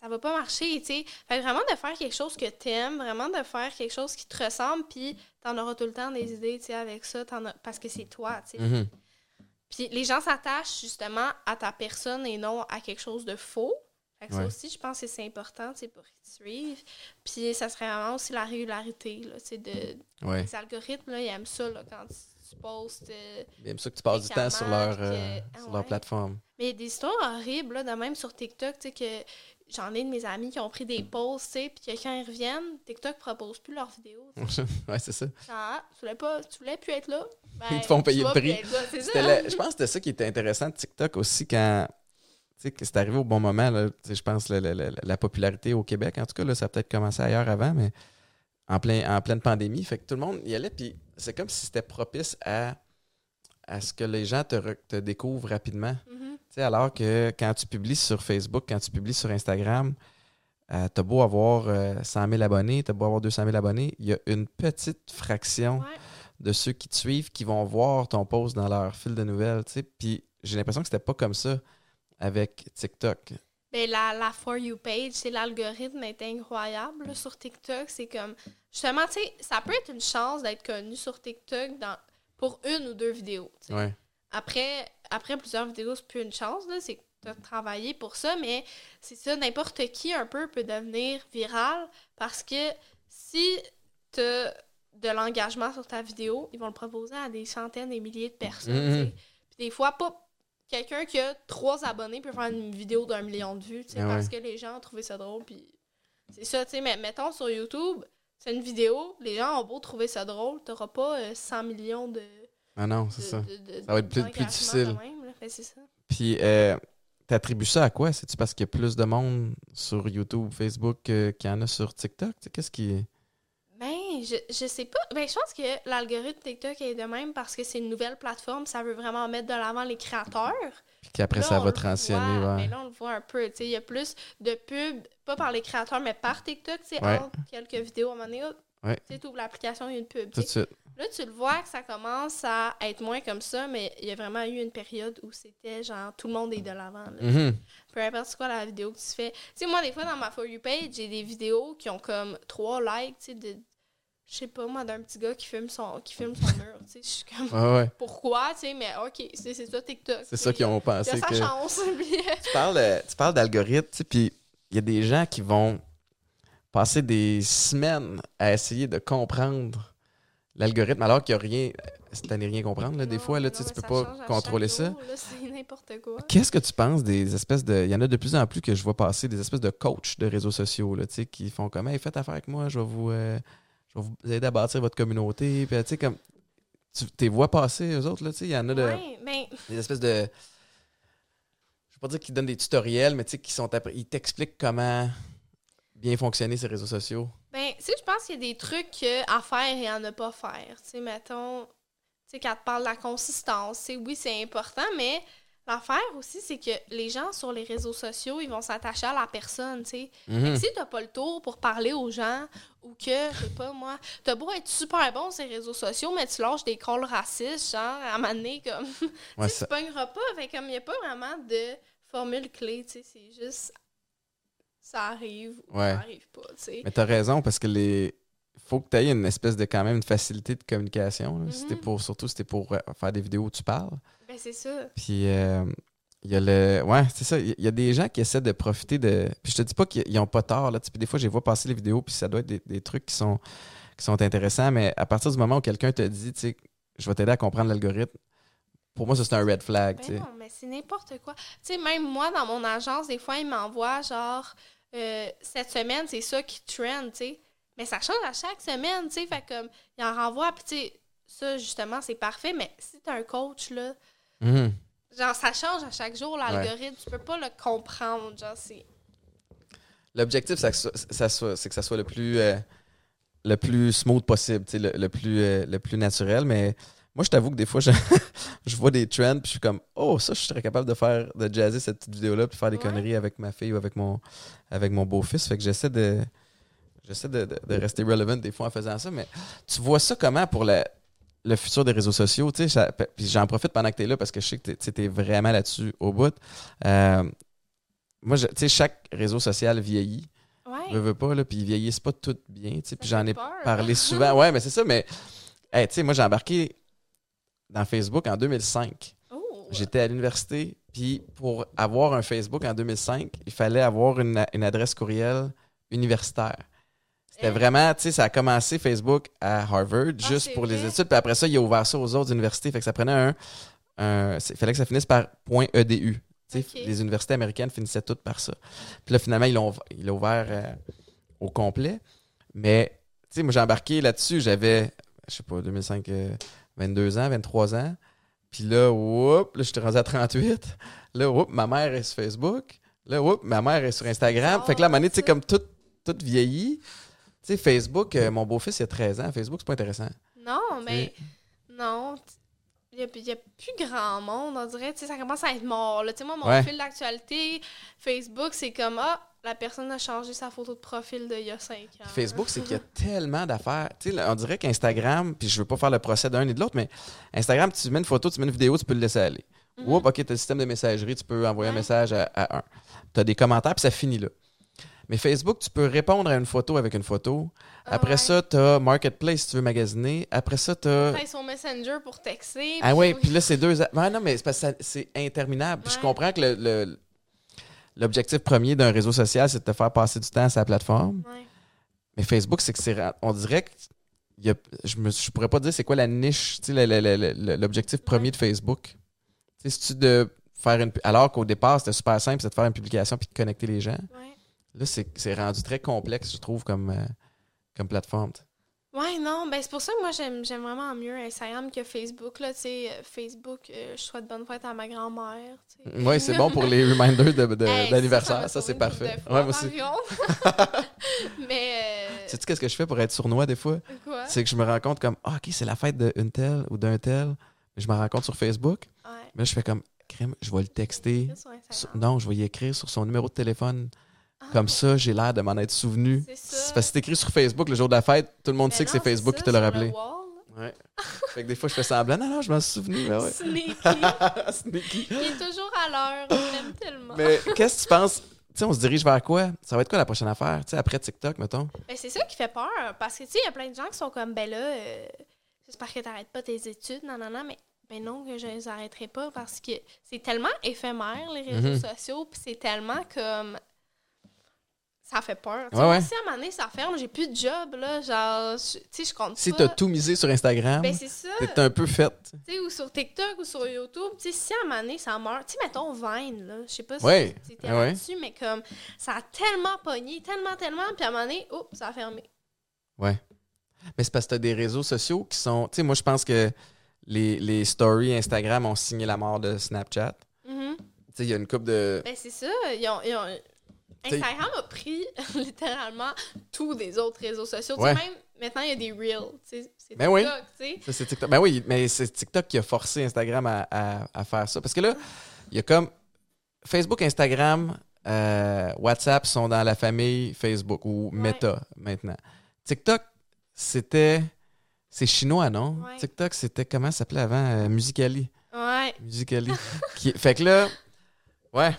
Ça va pas marcher, tu sais. Fait vraiment de faire quelque chose que t'aimes, vraiment de faire quelque chose qui te ressemble, puis t'en auras tout le temps des idées, tu sais, avec ça, as- parce que c'est toi, tu sais. Mhm. Puis les gens s'attachent justement à ta personne et non à quelque chose de faux. Fait que Ouais. ça aussi, je pense que c'est important, tu sais, pour qu'ils te suivent. Puis ça serait vraiment aussi la régularité, là, tu sais, de... Ouais. Les algorithmes, là, ils aiment ça, là, quand tu, postes... euh, Bien ça que tu passes du temps sur leur, euh, que- sur ah leur ouais. plateforme. Mais il y a des histoires horribles, là, de même sur TikTok, tu sais, que j'en ai de mes amis qui ont pris des pauses, tu sais, puis que quand ils reviennent, TikTok propose plus leurs vidéos. <laughs> ouais, c'est ça. Ah, tu voulais pas, tu voulais plus être là? Ben, Ils te font payer le prix. là, la- je pense que c'était ça qui était intéressant de TikTok aussi quand. Tu sais, que c'est arrivé au bon moment, là, Tu sais, je pense, la, la- la- la popularité au Québec. En tout cas, là, ça a peut-être commencé ailleurs avant, mais en, plein, en pleine pandémie. Fait que tout le monde y allait, puis c'est comme si c'était propice à, à ce que les gens te, re- te découvrent rapidement. Mhm. Tu sais, alors que quand tu publies sur Facebook, quand tu publies sur Instagram, euh, t'as beau avoir euh, 100 000 abonnés, t'as beau avoir 200 000 abonnés, il y a une petite fraction Ouais. de ceux qui te suivent qui vont voir ton post dans leur fil de nouvelles. Puis j'ai l'impression que c'était pas comme ça avec TikTok. Ben, la, la For You page, c'est l'algorithme est incroyable là, sur TikTok. C'est comme. Justement, tu sais, ça peut être une chance d'être connu sur TikTok dans, pour une ou deux vidéos. Ouais. Après, après plusieurs vidéos, c'est plus une chance, là. C'est que tu as travaillé pour ça, mais c'est ça, n'importe qui un peu peut devenir viral parce que si tu as de l'engagement sur ta vidéo, ils vont le proposer à des centaines et milliers de personnes. Mhm. sais. Puis des fois, pas quelqu'un qui a trois abonnés peut faire une vidéo d'un million de vues, tu sais, Ah ouais. parce que les gens ont trouvé ça drôle. Puis c'est ça, tu sais, mais mettons sur YouTube, c'est une vidéo, les gens ont beau trouver ça drôle, t'auras pas euh, 100 millions de. Ah non, c'est ça. de- Ça va être plus- difficile. ça. Puis euh, t'attribues ça à quoi? C'est-tu parce qu'il y a plus de monde sur YouTube, Facebook euh, qu'il y en a sur TikTok? Qu'est-ce qui. Ben, je, je sais pas. Ben, je pense que l'algorithme TikTok est de même parce que c'est une nouvelle plateforme. Ça veut vraiment mettre de l'avant les créateurs. Puis qu'après, ça va transitionner. voit, ouais. Mais là, on le voit un peu. Il y a plus de pubs, pas par les créateurs, mais par TikTok. tu sais, Ouais. entre quelques vidéos, à un moment donné, Ouais. tu ouvres l'application, il y a une pub. Tout de suite. Là, tu le vois que ça commence à être moins comme ça, mais il y a vraiment eu une période où c'était genre tout le monde est de l'avant. Mhm. Peu importe c'est quoi la vidéo que tu fais. Tu sais, moi, des fois, dans ma For You page, j'ai des vidéos qui ont comme trois likes, tu sais, de. Je sais pas, moi, d'un petit gars qui filme son, qui filme son mur. Tu sais, je suis comme. Ouais, ouais. Pourquoi, tu sais, mais ok, c'est c'est ça TikTok. C'est ça qu'ils ont Il y a pensé. sa que... chance. <laughs> puis- Tu parles, tu parles d'algorithme, tu sais, puis il y a des gens qui vont passer des semaines à essayer de comprendre l'algorithme alors qu'il n'y a rien. Ne rien comprendre, là, des Non, fois, là, non, tu mais peux pas contrôler ça. C'est n'importe quoi. Qu'est-ce que tu penses des espèces de. Il y en a de plus en plus que je vois passer, des espèces de coachs de réseaux sociaux, là, tu sais, qui font comme, hey, faites affaire avec moi, je vais vous, euh, je vais vous aider à bâtir votre communauté. Puis, tu sais, comme. Tu les vois passer, eux autres, là, tu sais, il y en a de, Ouais, ben, des espèces de. Je veux pas dire qu'ils donnent des tutoriels, mais tu sais, qui sont après. Ils t'expliquent comment bien fonctionner ces réseaux sociaux? Ben, tu sais, je pense qu'il y a des trucs à faire et à ne pas faire. Tu sais, mettons, tu sais, quand tu parles de la consistance, oui, c'est important, mais l'affaire aussi, c'est que les gens sur les réseaux sociaux, ils vont s'attacher à la personne, tu sais. Mhm. que si t'as pas le tour pour parler aux gens, ou que, je sais pas moi, t'as beau être super bon sur les réseaux sociaux, mais tu lâches des calls racistes, genre, à un moment donné, comme, <laughs> Ouais, ça- tu pogneras pas, fait comme, il y a pas vraiment de formule clé, tu sais, c'est juste, ça arrive ou Ouais. ça arrive pas, tu sais. Mais t'as raison, parce que les. faut que tu aies une espèce de quand même une facilité de communication. C'était pour, surtout si c'était pour euh, faire des vidéos où tu parles. Ben, c'est ça. Puis euh, il y a le. Ouais, c'est ça. Il y a des gens qui essaient de profiter de. Puis je te dis pas qu'ils ils ont pas tort. Là. Puis des fois, je vois passer les vidéos, puis ça doit être des, des trucs qui sont, qui sont intéressants. Mais à partir du moment où quelqu'un te dit, tu sais, je vais t'aider à comprendre l'algorithme, pour moi, ça, c'est un red flag. Ben non, mais c'est n'importe quoi. Tu sais, même moi, dans mon agence, des fois, ils m'envoient genre, euh, cette semaine, c'est ça qui trend, tu sais. Mais ça change à chaque semaine, tu sais. Fait comme, ils en renvoient, puis tu sais, ça, justement, c'est parfait. Mais si t'as un coach, là, Mhm. genre, ça change à chaque jour, l'algorithme. Tu peux pas le comprendre. Genre, c'est. L'objectif, c'est que, ça- soit- c'est que ça soit le plus, euh, le plus smooth possible, tu sais, le, le plus, euh, le plus naturel. Mais moi, je t'avoue que des fois, je, <laughs> je vois des trends, puis je suis comme, oh, ça, je serais capable de faire, de jazzer cette petite vidéo-là, puis faire des Ouais. conneries avec ma fille ou avec mon, avec mon beau-fils. Fait que j'essaie de, j'essaie de, de- de rester relevant des fois en faisant ça. Mais tu vois ça comment pour le, le futur des réseaux sociaux? Tu sais, puis j'en profite pendant que tu es là parce que je sais que tu es vraiment là-dessus au bout. Euh, moi, tu sais, chaque réseau social vieillit. Ouais. Veux, veux pas, là, puis ils vieillissent pas tout bien, tu sais, puis j'en ai parlé <laughs> souvent. Ouais, mais c'est ça, mais, hey, tu sais, moi, j'ai embarqué dans Facebook en 2005. Oh. J'étais à l'université, puis pour avoir un Facebook en 2005, il fallait avoir une, une adresse courriel universitaire. C'était Eh. vraiment, tu sais, ça a commencé Facebook à Harvard, Ah, juste pour les études, puis après ça, il a ouvert ça aux autres universités, fait que ça prenait un... il fallait que ça finisse par .edu. Tu sais, Ok. Les universités américaines finissaient toutes par ça. Puis là, finalement, ils l'ont ils ouvert euh, au complet. Mais, tu sais, moi, j'ai embarqué là-dessus, j'avais, je sais pas, 2005, euh, 22 ans, 23 ans. Puis là, whoop, là, j'étais rendu à 38. Là, whoop, ma mère est sur Facebook. Là, whoop, ma mère est sur Instagram. fait que là, à un moment tu sais, comme tout, tout vieilli. Tu sais, Facebook, euh, mon beau-fils, il a 13 ans. Facebook, c'est pas intéressant. Non, mais. Non. Il n'y a, a plus grand monde, on dirait. Tu sais, ça commence à être mort. là. Tu sais, moi, mon Ouais. fil d'actualité, Facebook, c'est comme Ah, la personne a changé sa photo de profil d'il y a 5 ans. Facebook, c'est qu'il y a <laughs> tellement d'affaires. Tu sais, on dirait qu'Instagram, puis je veux pas faire le procès d'un ni de l'autre, mais Instagram, tu mets une photo, tu mets une vidéo, tu peux le laisser aller. Oups, OK, tu as le système de messagerie, tu peux envoyer un message à, à un. Tu as des commentaires, puis ça finit là. Mais Facebook, tu peux répondre à une photo avec une photo. Ah Après ouais. ça, tu as Marketplace si tu veux magasiner. Après ça, tu as. Son Messenger pour texter. Ah oui, puis là, c'est deux. a- Ouais, non, mais c'est interminable. Puis je comprends que le- le- l'objectif premier d'un réseau social, c'est de te faire passer du temps sur la plateforme. Ouais. Mais Facebook, c'est que c'est. On dirait que. il y a- je ne je pourrais pas dire c'est quoi la niche, l'objectif premier de Facebook. C'est-tu de faire une. Alors qu'au départ, c'était super simple, c'est de faire une publication puis de connecter les gens. Ouais. Là, c'est c'est rendu très complexe, je trouve, comme, euh, comme plateforme. Ouais, non, ben c'est pour ça que moi j'aime j'aime vraiment mieux Instagram que Facebook. Là, euh, Facebook, euh, je souhaite bonne fête à ma grand-mère. Oui, c'est bon pour les reminders de- de- Hey, d'anniversaire. m'a Ça, c'est parfait. de Ouais, moi aussi. <laughs> <laughs> Mais. euh, Sais-tu qu'est-ce que je fais pour être sournois des fois? quoi? C'est que je me rends compte comme, ah, OK, c'est la fête d'une telle ou d'un tel. Je me rends compte sur Facebook. Ouais. Mais là, je fais comme, crème, je vais le texter. Sur- non, je vais y écrire sur son numéro de téléphone. Comme ça, j'ai l'air de m'en être souvenu. C'est ça. parce que c'est écrit sur Facebook le jour de la fête, tout le monde Mais sait que c'est Facebook qui te l'a le rappelé. wall. Ouais. fait que des fois, je fais semblant. Non, non, je m'en souvenu. Mais ouais. Sneaky. <laughs> Sneaky. Il est toujours à l'heure. On l'aime tellement. Mais qu'est-ce que tu penses? Tu sais, on se dirige vers quoi? Ça va être quoi la prochaine affaire? Tu sais, après TikTok, mettons? Ben, c'est ça qui fait peur. Parce que, tu sais, il y a plein de gens qui sont comme, ben là, euh, j'espère que t'arrêtes pas tes études, non, non, non, mais ben non, que je les arrêterai pas parce que c'est tellement éphémère, les réseaux Mhm. sociaux, puis c'est tellement comme. Ça fait peur. Ouais, ouais. Si à un moment donné, ça ferme, j'ai plus de job, là, genre, tu sais, je compte Si t'as tout misé sur Instagram, Ben, c'est ça. t'es un peu faite. Tu sais, ou sur TikTok ou sur YouTube, tu sais, si à un moment donné, ça meurt. Tu sais, mettons Vine, là, je sais pas si Ouais, ouais, ouais. là-dessus, mais comme, ça a tellement pogné, tellement, tellement, puis à un moment donné, oups, ça a fermé. Ouais. Mais c'est parce que t'as des réseaux sociaux qui sont. Tu sais, moi, je pense que les, les stories Instagram ont signé la mort de Snapchat. Mhm. Tu sais, il y a une coupe de. Ben, c'est ça. Ils ont, ils ont- T'sais- Instagram a pris <laughs> littéralement tous des autres réseaux sociaux. Tu Ouais. sais, même maintenant, il y a des Reels. tu sais, C'est Ben oui. TikTok, tu sais. Ça, c'est TikTok. Ben oui, mais c'est TikTok qui a forcé Instagram à, à- à faire ça. Parce que là, il y a comme Facebook, Instagram, euh, WhatsApp sont dans la famille Facebook ou Meta maintenant. TikTok, c'était. C'est chinois, non? Ouais. TikTok, c'était comment ça s'appelait avant? Euh, Musicali. Ouais. Musicali. Qui- Fait que là, ouais.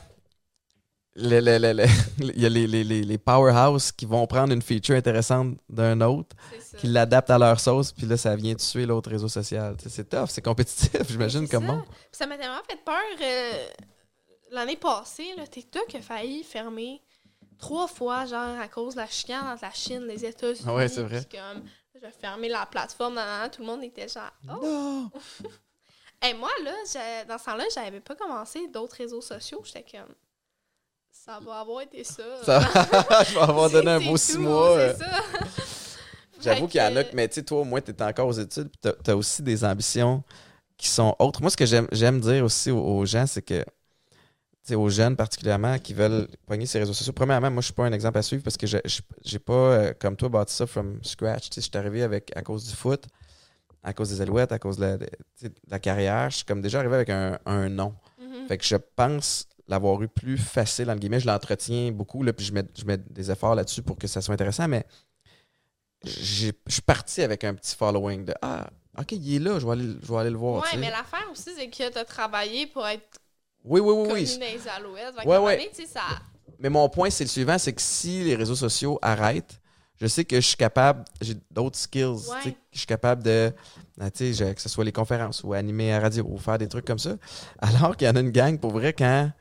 Le- le- le- le- <laughs> Il y a les, les, les, powerhouse qui vont prendre une feature intéressante d'un autre, qui l'adaptent à leur sauce, puis là, ça vient tuer l'autre réseau social. C'est tough, c'est compétitif, <laughs> j'imagine, comme ça. monde. Puis ça m'a tellement fait peur. euh, L'année passée, là, TikTok a failli fermer trois fois, genre, à cause de la chicane entre la Chine et les États-Unis. Ouais, c'est vrai. Comme, je vais fermer la plateforme. nan, nan, nan, tout le monde était genre, oh. Non! <laughs> Et moi, là, dans ce temps-là, j'avais pas commencé d'autres réseaux sociaux. J'étais comme, ça va avoir été ça. Ça- <laughs> je vais avoir donné un beau six mois. euh. <laughs> J'avoue qu'il y en a, mais tu sais, toi, au moins, tu es encore aux études, tu as, aussi des ambitions qui sont autres. Moi, ce que j'aime dire aussi aux, aux gens, c'est que, tu sais, aux jeunes particulièrement qui veulent pogner ces réseaux sociaux, premièrement, moi, je suis pas un exemple à suivre parce que j'ai pas, euh, comme toi, bâti ça from scratch. Tu sais, je suis arrivé avec, à cause du foot, à cause des alouettes, à cause de la, de- tu sais, de la carrière. Je suis comme déjà arrivé avec un, un nom. Mhm. Fait que je pense l'avoir eu plus facile, entre guillemets. Je l'entretiens beaucoup, là, puis je mets, je mets des efforts là-dessus pour que ça soit intéressant, mais je suis parti avec un petit following de Ah, OK, il est là, je vais aller, je vais aller le voir. Sais. mais l'affaire aussi, c'est que tu as travaillé pour être Oui, oui, oui, connu oui. dans les alouettes. Ouais, ouais. donné, ça... Mais mon point, c'est le suivant c'est que si les réseaux sociaux arrêtent, je sais que je suis capable, j'ai d'autres skills. Ouais. que Je suis capable de, ah, tu sais, je- que ce soit les conférences ou animer à radio ou faire des trucs comme ça. Alors qu'il y en a une gang, pour vrai, quand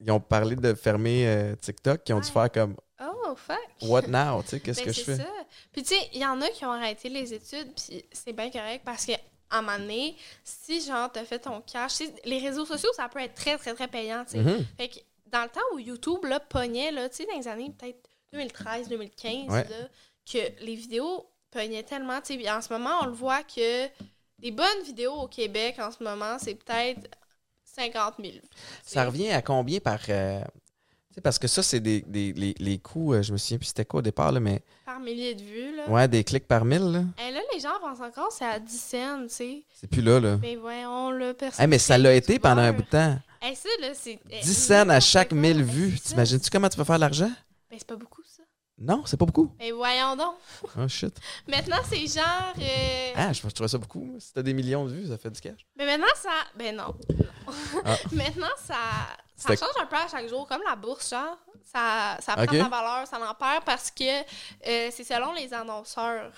ils ont parlé de fermer euh, TikTok, qui ont dû faire comme Oh, fuck! What now? Tu sais, qu'est-ce Ben, que je fais? ça. Puis tu sais, il y en a qui ont arrêté les études, puis c'est bien correct parce que à un moment donné, si genre t'as fait ton cash, les réseaux sociaux, ça peut être très, très, très payant, tu sais. Mhm. Fait que dans le temps où YouTube, là, pognait, là, tu sais, dans les années peut-être 2013, 2015, Ouais. là, que les vidéos pognaient tellement, tu sais, puis en ce moment, on le voit que des bonnes vidéos au Québec, en ce moment, c'est peut-être 50 000. tu sais. Ça revient à combien par. euh, tu sais, parce que ça, c'est des, des- les, les coûts, euh, je me souviens plus c'était quoi au départ, là, mais Par milliers de vues, là. ouais, des clics par mille, là. Et là, les gens pensent encore c'est à 10 cents, tu sais. C'est plus là, là. Mais voyons, le personne. Hey, mais ça l'a été pendant un bout de temps. Hey, ça, là, c'est. 10 cents à chaque 1000 1000 vues. T'imagines-tu comment tu peux faire de l'argent? Ben, c'est pas beaucoup. Non, c'est pas beaucoup. Mais voyons donc. Oh shit. <laughs> Maintenant, c'est genre. euh, Ah, je, je trouvais ça beaucoup. Si t'as des millions de vues, ça fait du cash. Mais maintenant, ça. Ben non. Ah. <laughs> maintenant, ça. Ça change un peu à chaque jour, comme la bourse, genre. Ça, ça prend Ok. sa valeur, ça en perd parce que euh, c'est selon les annonceurs.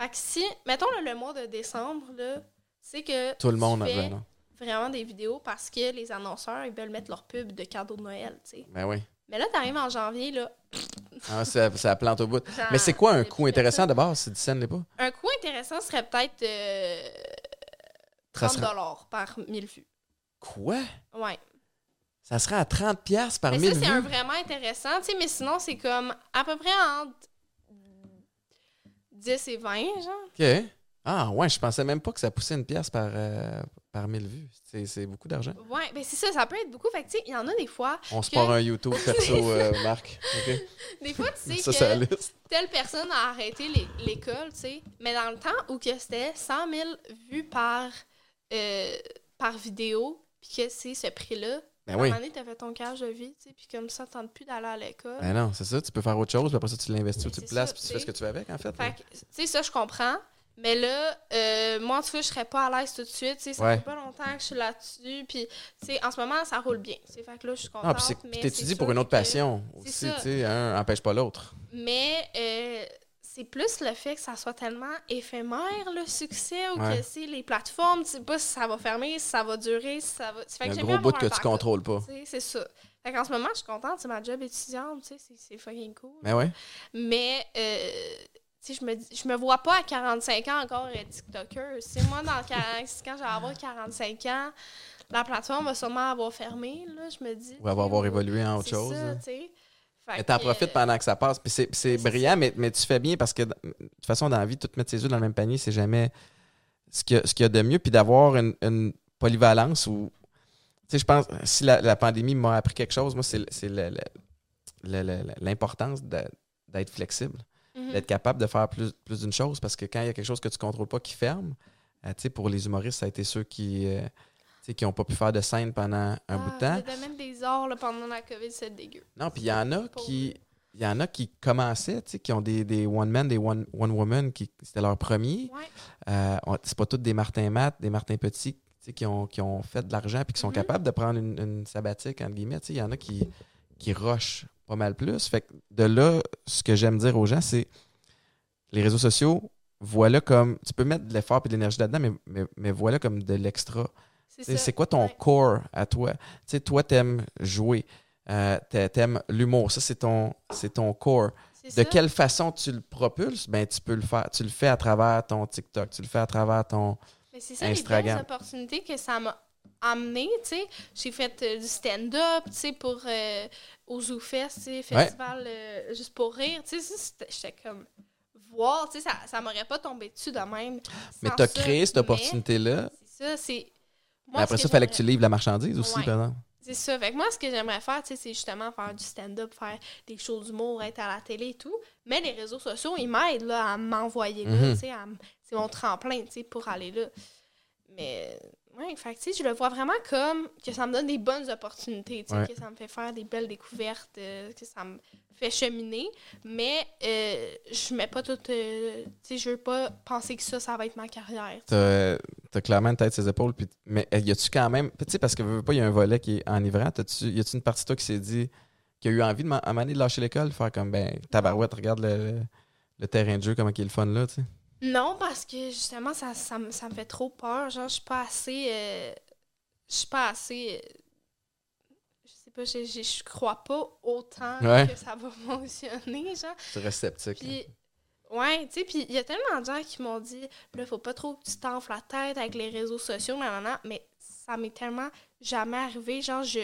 Fait que si. Mettons là, le mois de décembre, là, c'est que. Tout le monde a fais vraiment des vidéos parce que les annonceurs, ils veulent mettre leur pub de cadeaux de Noël, tu sais. Ben oui. Mais là, t'arrives en janvier, là. <laughs> Ah, ça, ça plante au bout. Mais c'est quoi un coût intéressant base si 10 cents l'est pas? Un coût intéressant serait peut-être euh, Ça 30 serait- dollars par 1000 vues. Quoi? Ouais. Ça serait à 30$ piastres par Mais 1000 ça, c'est vues? un vraiment intéressant, tu sais, mais sinon, c'est comme à peu près entre 10 et 20, genre. OK. Ah, ouais, je pensais même pas que ça poussait une pièce par, euh, par 1000 vues. C'est, beaucoup d'argent. Ouais, ben c'est ça, ça peut être beaucoup. Fait que, tu sais, il y en a des fois, On se Que- part un YouTube <laughs> perso, euh, Marc. <laughs> Des fois, tu sais Ça, que telle personne a arrêté l'é- l'école, tu sais. Mais dans le temps où que c'était 100 000 vues par, euh, par vidéo, puis que c'est ce prix-là, Ben à un oui. moment donné, t'as fait ton cage de vie, tu sais, puis comme ça, t'entends plus d'aller à l'école. Ben non, c'est ça. Tu peux faire autre chose, puis après ça, tu l'investis ou Mais tu le places, puis tu tu fais ce que tu veux avec, en fait. Fait que, tu sais, ça, je comprends. Mais là, euh, moi, en tout cas, je serais pas à l'aise tout de suite. Ça Ouais. fait pas longtemps que je suis là-dessus. Puis, en ce moment, ça roule bien. Fait que là, je suis contente. Puis mais t'étudies pour une autre passion aussi, tu sais. Un empêche pas l'autre. Mais euh, c'est plus le fait que ça soit tellement éphémère, le succès, ou Ouais. que les plateformes, tu sais pas si ça va fermer, si ça va durer, si ça va. Fait que gros bout que tu contrôles pas. C'est ça. Fait qu'en ce moment, je suis contente, c'est ma job étudiante, c'est- fucking cool. Ben ouais. Mais, euh, tu sais, je me, je me vois pas à 45 ans encore être TikToker. C'est moi, dans 40 <laughs> quand je vais avoir 45 ans, la plateforme va sûrement avoir fermé, là, je me dis. Ou avoir, avoir évolué en autre chose. ça. Fait Mais t'en profites pendant que ça passe. Puis c'est, brillant, mais, mais tu fais bien parce que de toute façon, dans la vie, tout mettre ses œufs dans le même panier, c'est jamais ce qu'il y y a de mieux. Puis d'avoir une, une polyvalence où. Tu sais, je pense, si la, la pandémie m'a appris quelque chose, moi, c'est, l'importance d'être flexible, mhm. d'être capable de faire plus, plus d'une chose parce que quand il y a quelque chose que tu contrôles pas qui ferme, euh, pour les humoristes, ça a été ceux qui. euh, qui n'ont pas pu faire de scène pendant un bout de Ah, temps. Le domaine des arts là, pendant la COVID, c'est dégueu. Non, puis il y en a qui. Il y en a qui commençaient, qui ont des, des one man, des one, one woman, qui c'était leur premier. Ouais. Euh, c'est pas tous des Martin Matt, des Martin Petit, qui ont, qui ont fait de l'argent puis qui sont Mhm. capables de prendre une, une sabbatique, entre guillemets. Il y en a qui, qui rushent pas mal plus. Fait que de là, ce que j'aime dire aux gens, c'est les réseaux sociaux, voilà comme. Tu peux mettre de l'effort et de l'énergie là-dedans, mais, mais, mais voilà comme de l'extra. C'est quoi ton Ouais. core à toi? Tu sais, toi, t'aimes jouer, euh, t'a- t'aimes l'humour. Ça, c'est ton, ton core. De ça. quelle façon tu le propulses? Ben, tu peux le faire. Tu le fais à travers ton TikTok, tu le fais à travers ton. Mais c'est ça Instagram. les opportunités que ça m'a amené, tu sais. J'ai fait euh, du stand-up, tu sais, pour euh, au ZooFest, tu sais, festival euh, juste pour rire, tu sais, j'étais comme voir, tu sais, ça, ça m'aurait pas tombé dessus de même. Mais sans tu as ça. créé cette opportunité-là. C'est ça, c'est. Mais après ça, il fallait que tu livres la marchandise aussi, Ouais. par exemple. C'est ça. Fait que moi, ce que j'aimerais faire, tu sais, c'est justement faire du stand-up, faire des shows d'humour, être à la télé et tout. Mais les réseaux sociaux, ils m'aident là, à m'envoyer là, Mhm. tu sais, à m- c'est mon tremplin, tu sais, pour aller là. Mais, ouais, fait que, tu je le vois vraiment comme que ça me donne des bonnes opportunités, tu sais, Ouais. que ça me fait faire des belles découvertes, euh, que ça me fait cheminer. Mais euh, je mets pas tout... euh, tu sais, je veux pas penser que ça, ça va être ma carrière. tu. T'as as clairement une tête ses épaules. Puis, mais euh, y a-tu quand même. Tu sais, parce que veux, pas, il y a un volet qui est enivrant. T'as-tu- Y a-tu une partie de toi qui s'est dit. qui a eu envie de, à un moment donné de lâcher l'école, faire comme, ben, tabarouette, regarde le, le terrain de jeu, comment il est le fun là, tu sais? Non, parce que justement, ça, ça, me- ça me fait trop peur. Genre, je suis pas assez. euh, je suis pas assez. euh, je sais pas, je, je, je crois pas autant Ouais. que ça va <laughs> fonctionner, genre. Tu restes sceptique. Puis, ouais, tu sais, puis il y a tellement de gens qui m'ont dit, là, faut pas trop que tu t'enfles la tête avec les réseaux sociaux, nanana, mais ça m'est tellement jamais arrivé. Genre, je.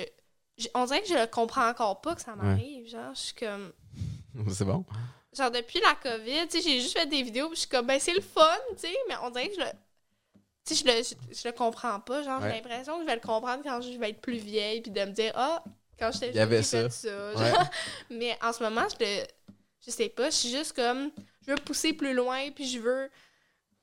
je- on dirait que je le comprends encore pas que ça m'arrive. Genre, je suis comme. <laughs> c'est bon. Genre, depuis la COVID, tu sais, j'ai juste fait des vidéos, puis je suis comme, ben, c'est le fun, tu sais, mais on dirait que je le. Tu sais, je le, je, je le comprends pas. Genre, Ouais. j'ai l'impression que je vais le comprendre quand je vais être plus vieille, puis de me dire, ah, quand j'étais jeune, j'ai ça. fait ça. Ouais. <laughs> mais en ce moment, je le. Je sais pas, je suis juste comme. Je veux pousser plus loin, puis je veux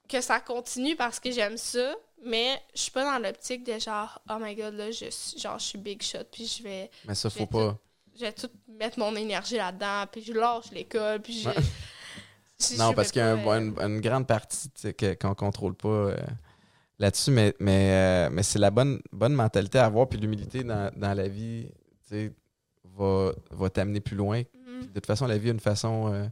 que ça continue parce que j'aime ça, mais je suis pas dans l'optique de genre, oh my god, là, je, suis- genre, je suis big shot, puis je vais Mais ça, faut pas. Je vais tout mettre mon énergie là-dedans, puis je lâche l'école, puis je... Ouais. <laughs> je- Non, je parce qu'il y a un- euh, une, une grande partie qu'on contrôle pas euh, là-dessus, mais, mais, euh, mais c'est la bonne, bonne mentalité à avoir, puis l'humilité dans, dans la vie va, va t'amener plus loin. mhm. De toute façon, la vie a une façon,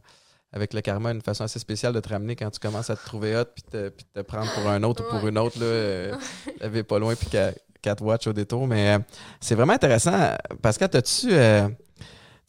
avec le karma, une façon assez spéciale de te ramener quand tu commences à te trouver hot, puis te, puis te prendre pour un autre ou pour une autre, là, euh, <laughs> pas loin, puis qu'à qu'à te watch au détour. Mais euh, c'est vraiment intéressant. Pascal, as-tu. euh,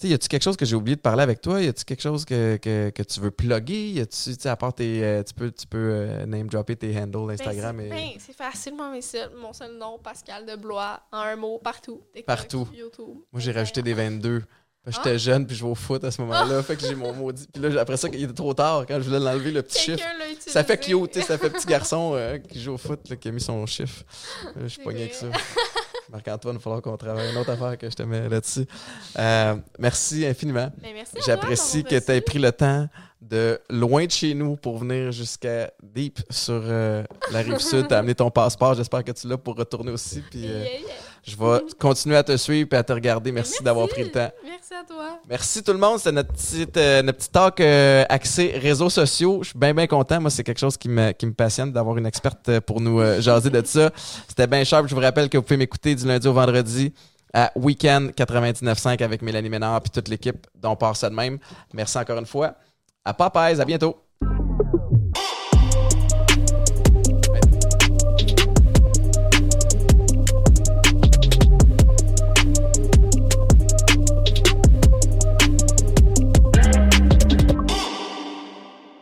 y a-tu quelque chose que j'ai oublié de parler avec toi? Y a-tu quelque chose que, que, que tu veux plugger? Y a-tu, à part tes. euh, tu peux, tu peux euh, name dropper tes handles Ben, Instagram c'est- et. ben, c'est facilement mes seul, mon seul nom, Pascal de Blois, en un mot, partout. TikTok, Partout. YouTube. Moi, j'ai rajouté des 22. J'étais jeune, puis je vais au foot à ce moment-là. Fait que j'ai mon maudit. Puis là, après ça, il était trop tard quand je voulais l'enlever, le petit chiffre. Ça fait sais, ça fait petit garçon euh, qui joue au foot, là, qui a mis son chiffre. Euh, je suis pogné avec ça. Marc-Antoine, il va falloir qu'on travaille. Une autre affaire que je te mets là-dessus. Euh, merci infiniment. J'apprécie que tu aies pris le temps de loin de chez nous pour venir jusqu'à Deep sur euh, la rive sud. Tu as amené ton passeport. J'espère que tu l'as pour retourner aussi. Puis Yeah, yeah. Je vais continuer à te suivre et à te regarder. Merci, d'avoir pris le temps. Merci à toi. Merci tout le monde. C'était notre petite, euh, notre petit talk euh, axé réseaux sociaux. Je suis bien, bien content. Moi, c'est quelque chose qui me, qui me passionne d'avoir une experte euh, pour nous euh, jaser de ça. C'était bien sharp. Je vous rappelle que vous pouvez m'écouter du lundi au vendredi à Weekend 99.5 avec Mélanie Ménard et toute l'équipe dont on part ça de même. Merci encore une fois. À Popeyes. À bientôt.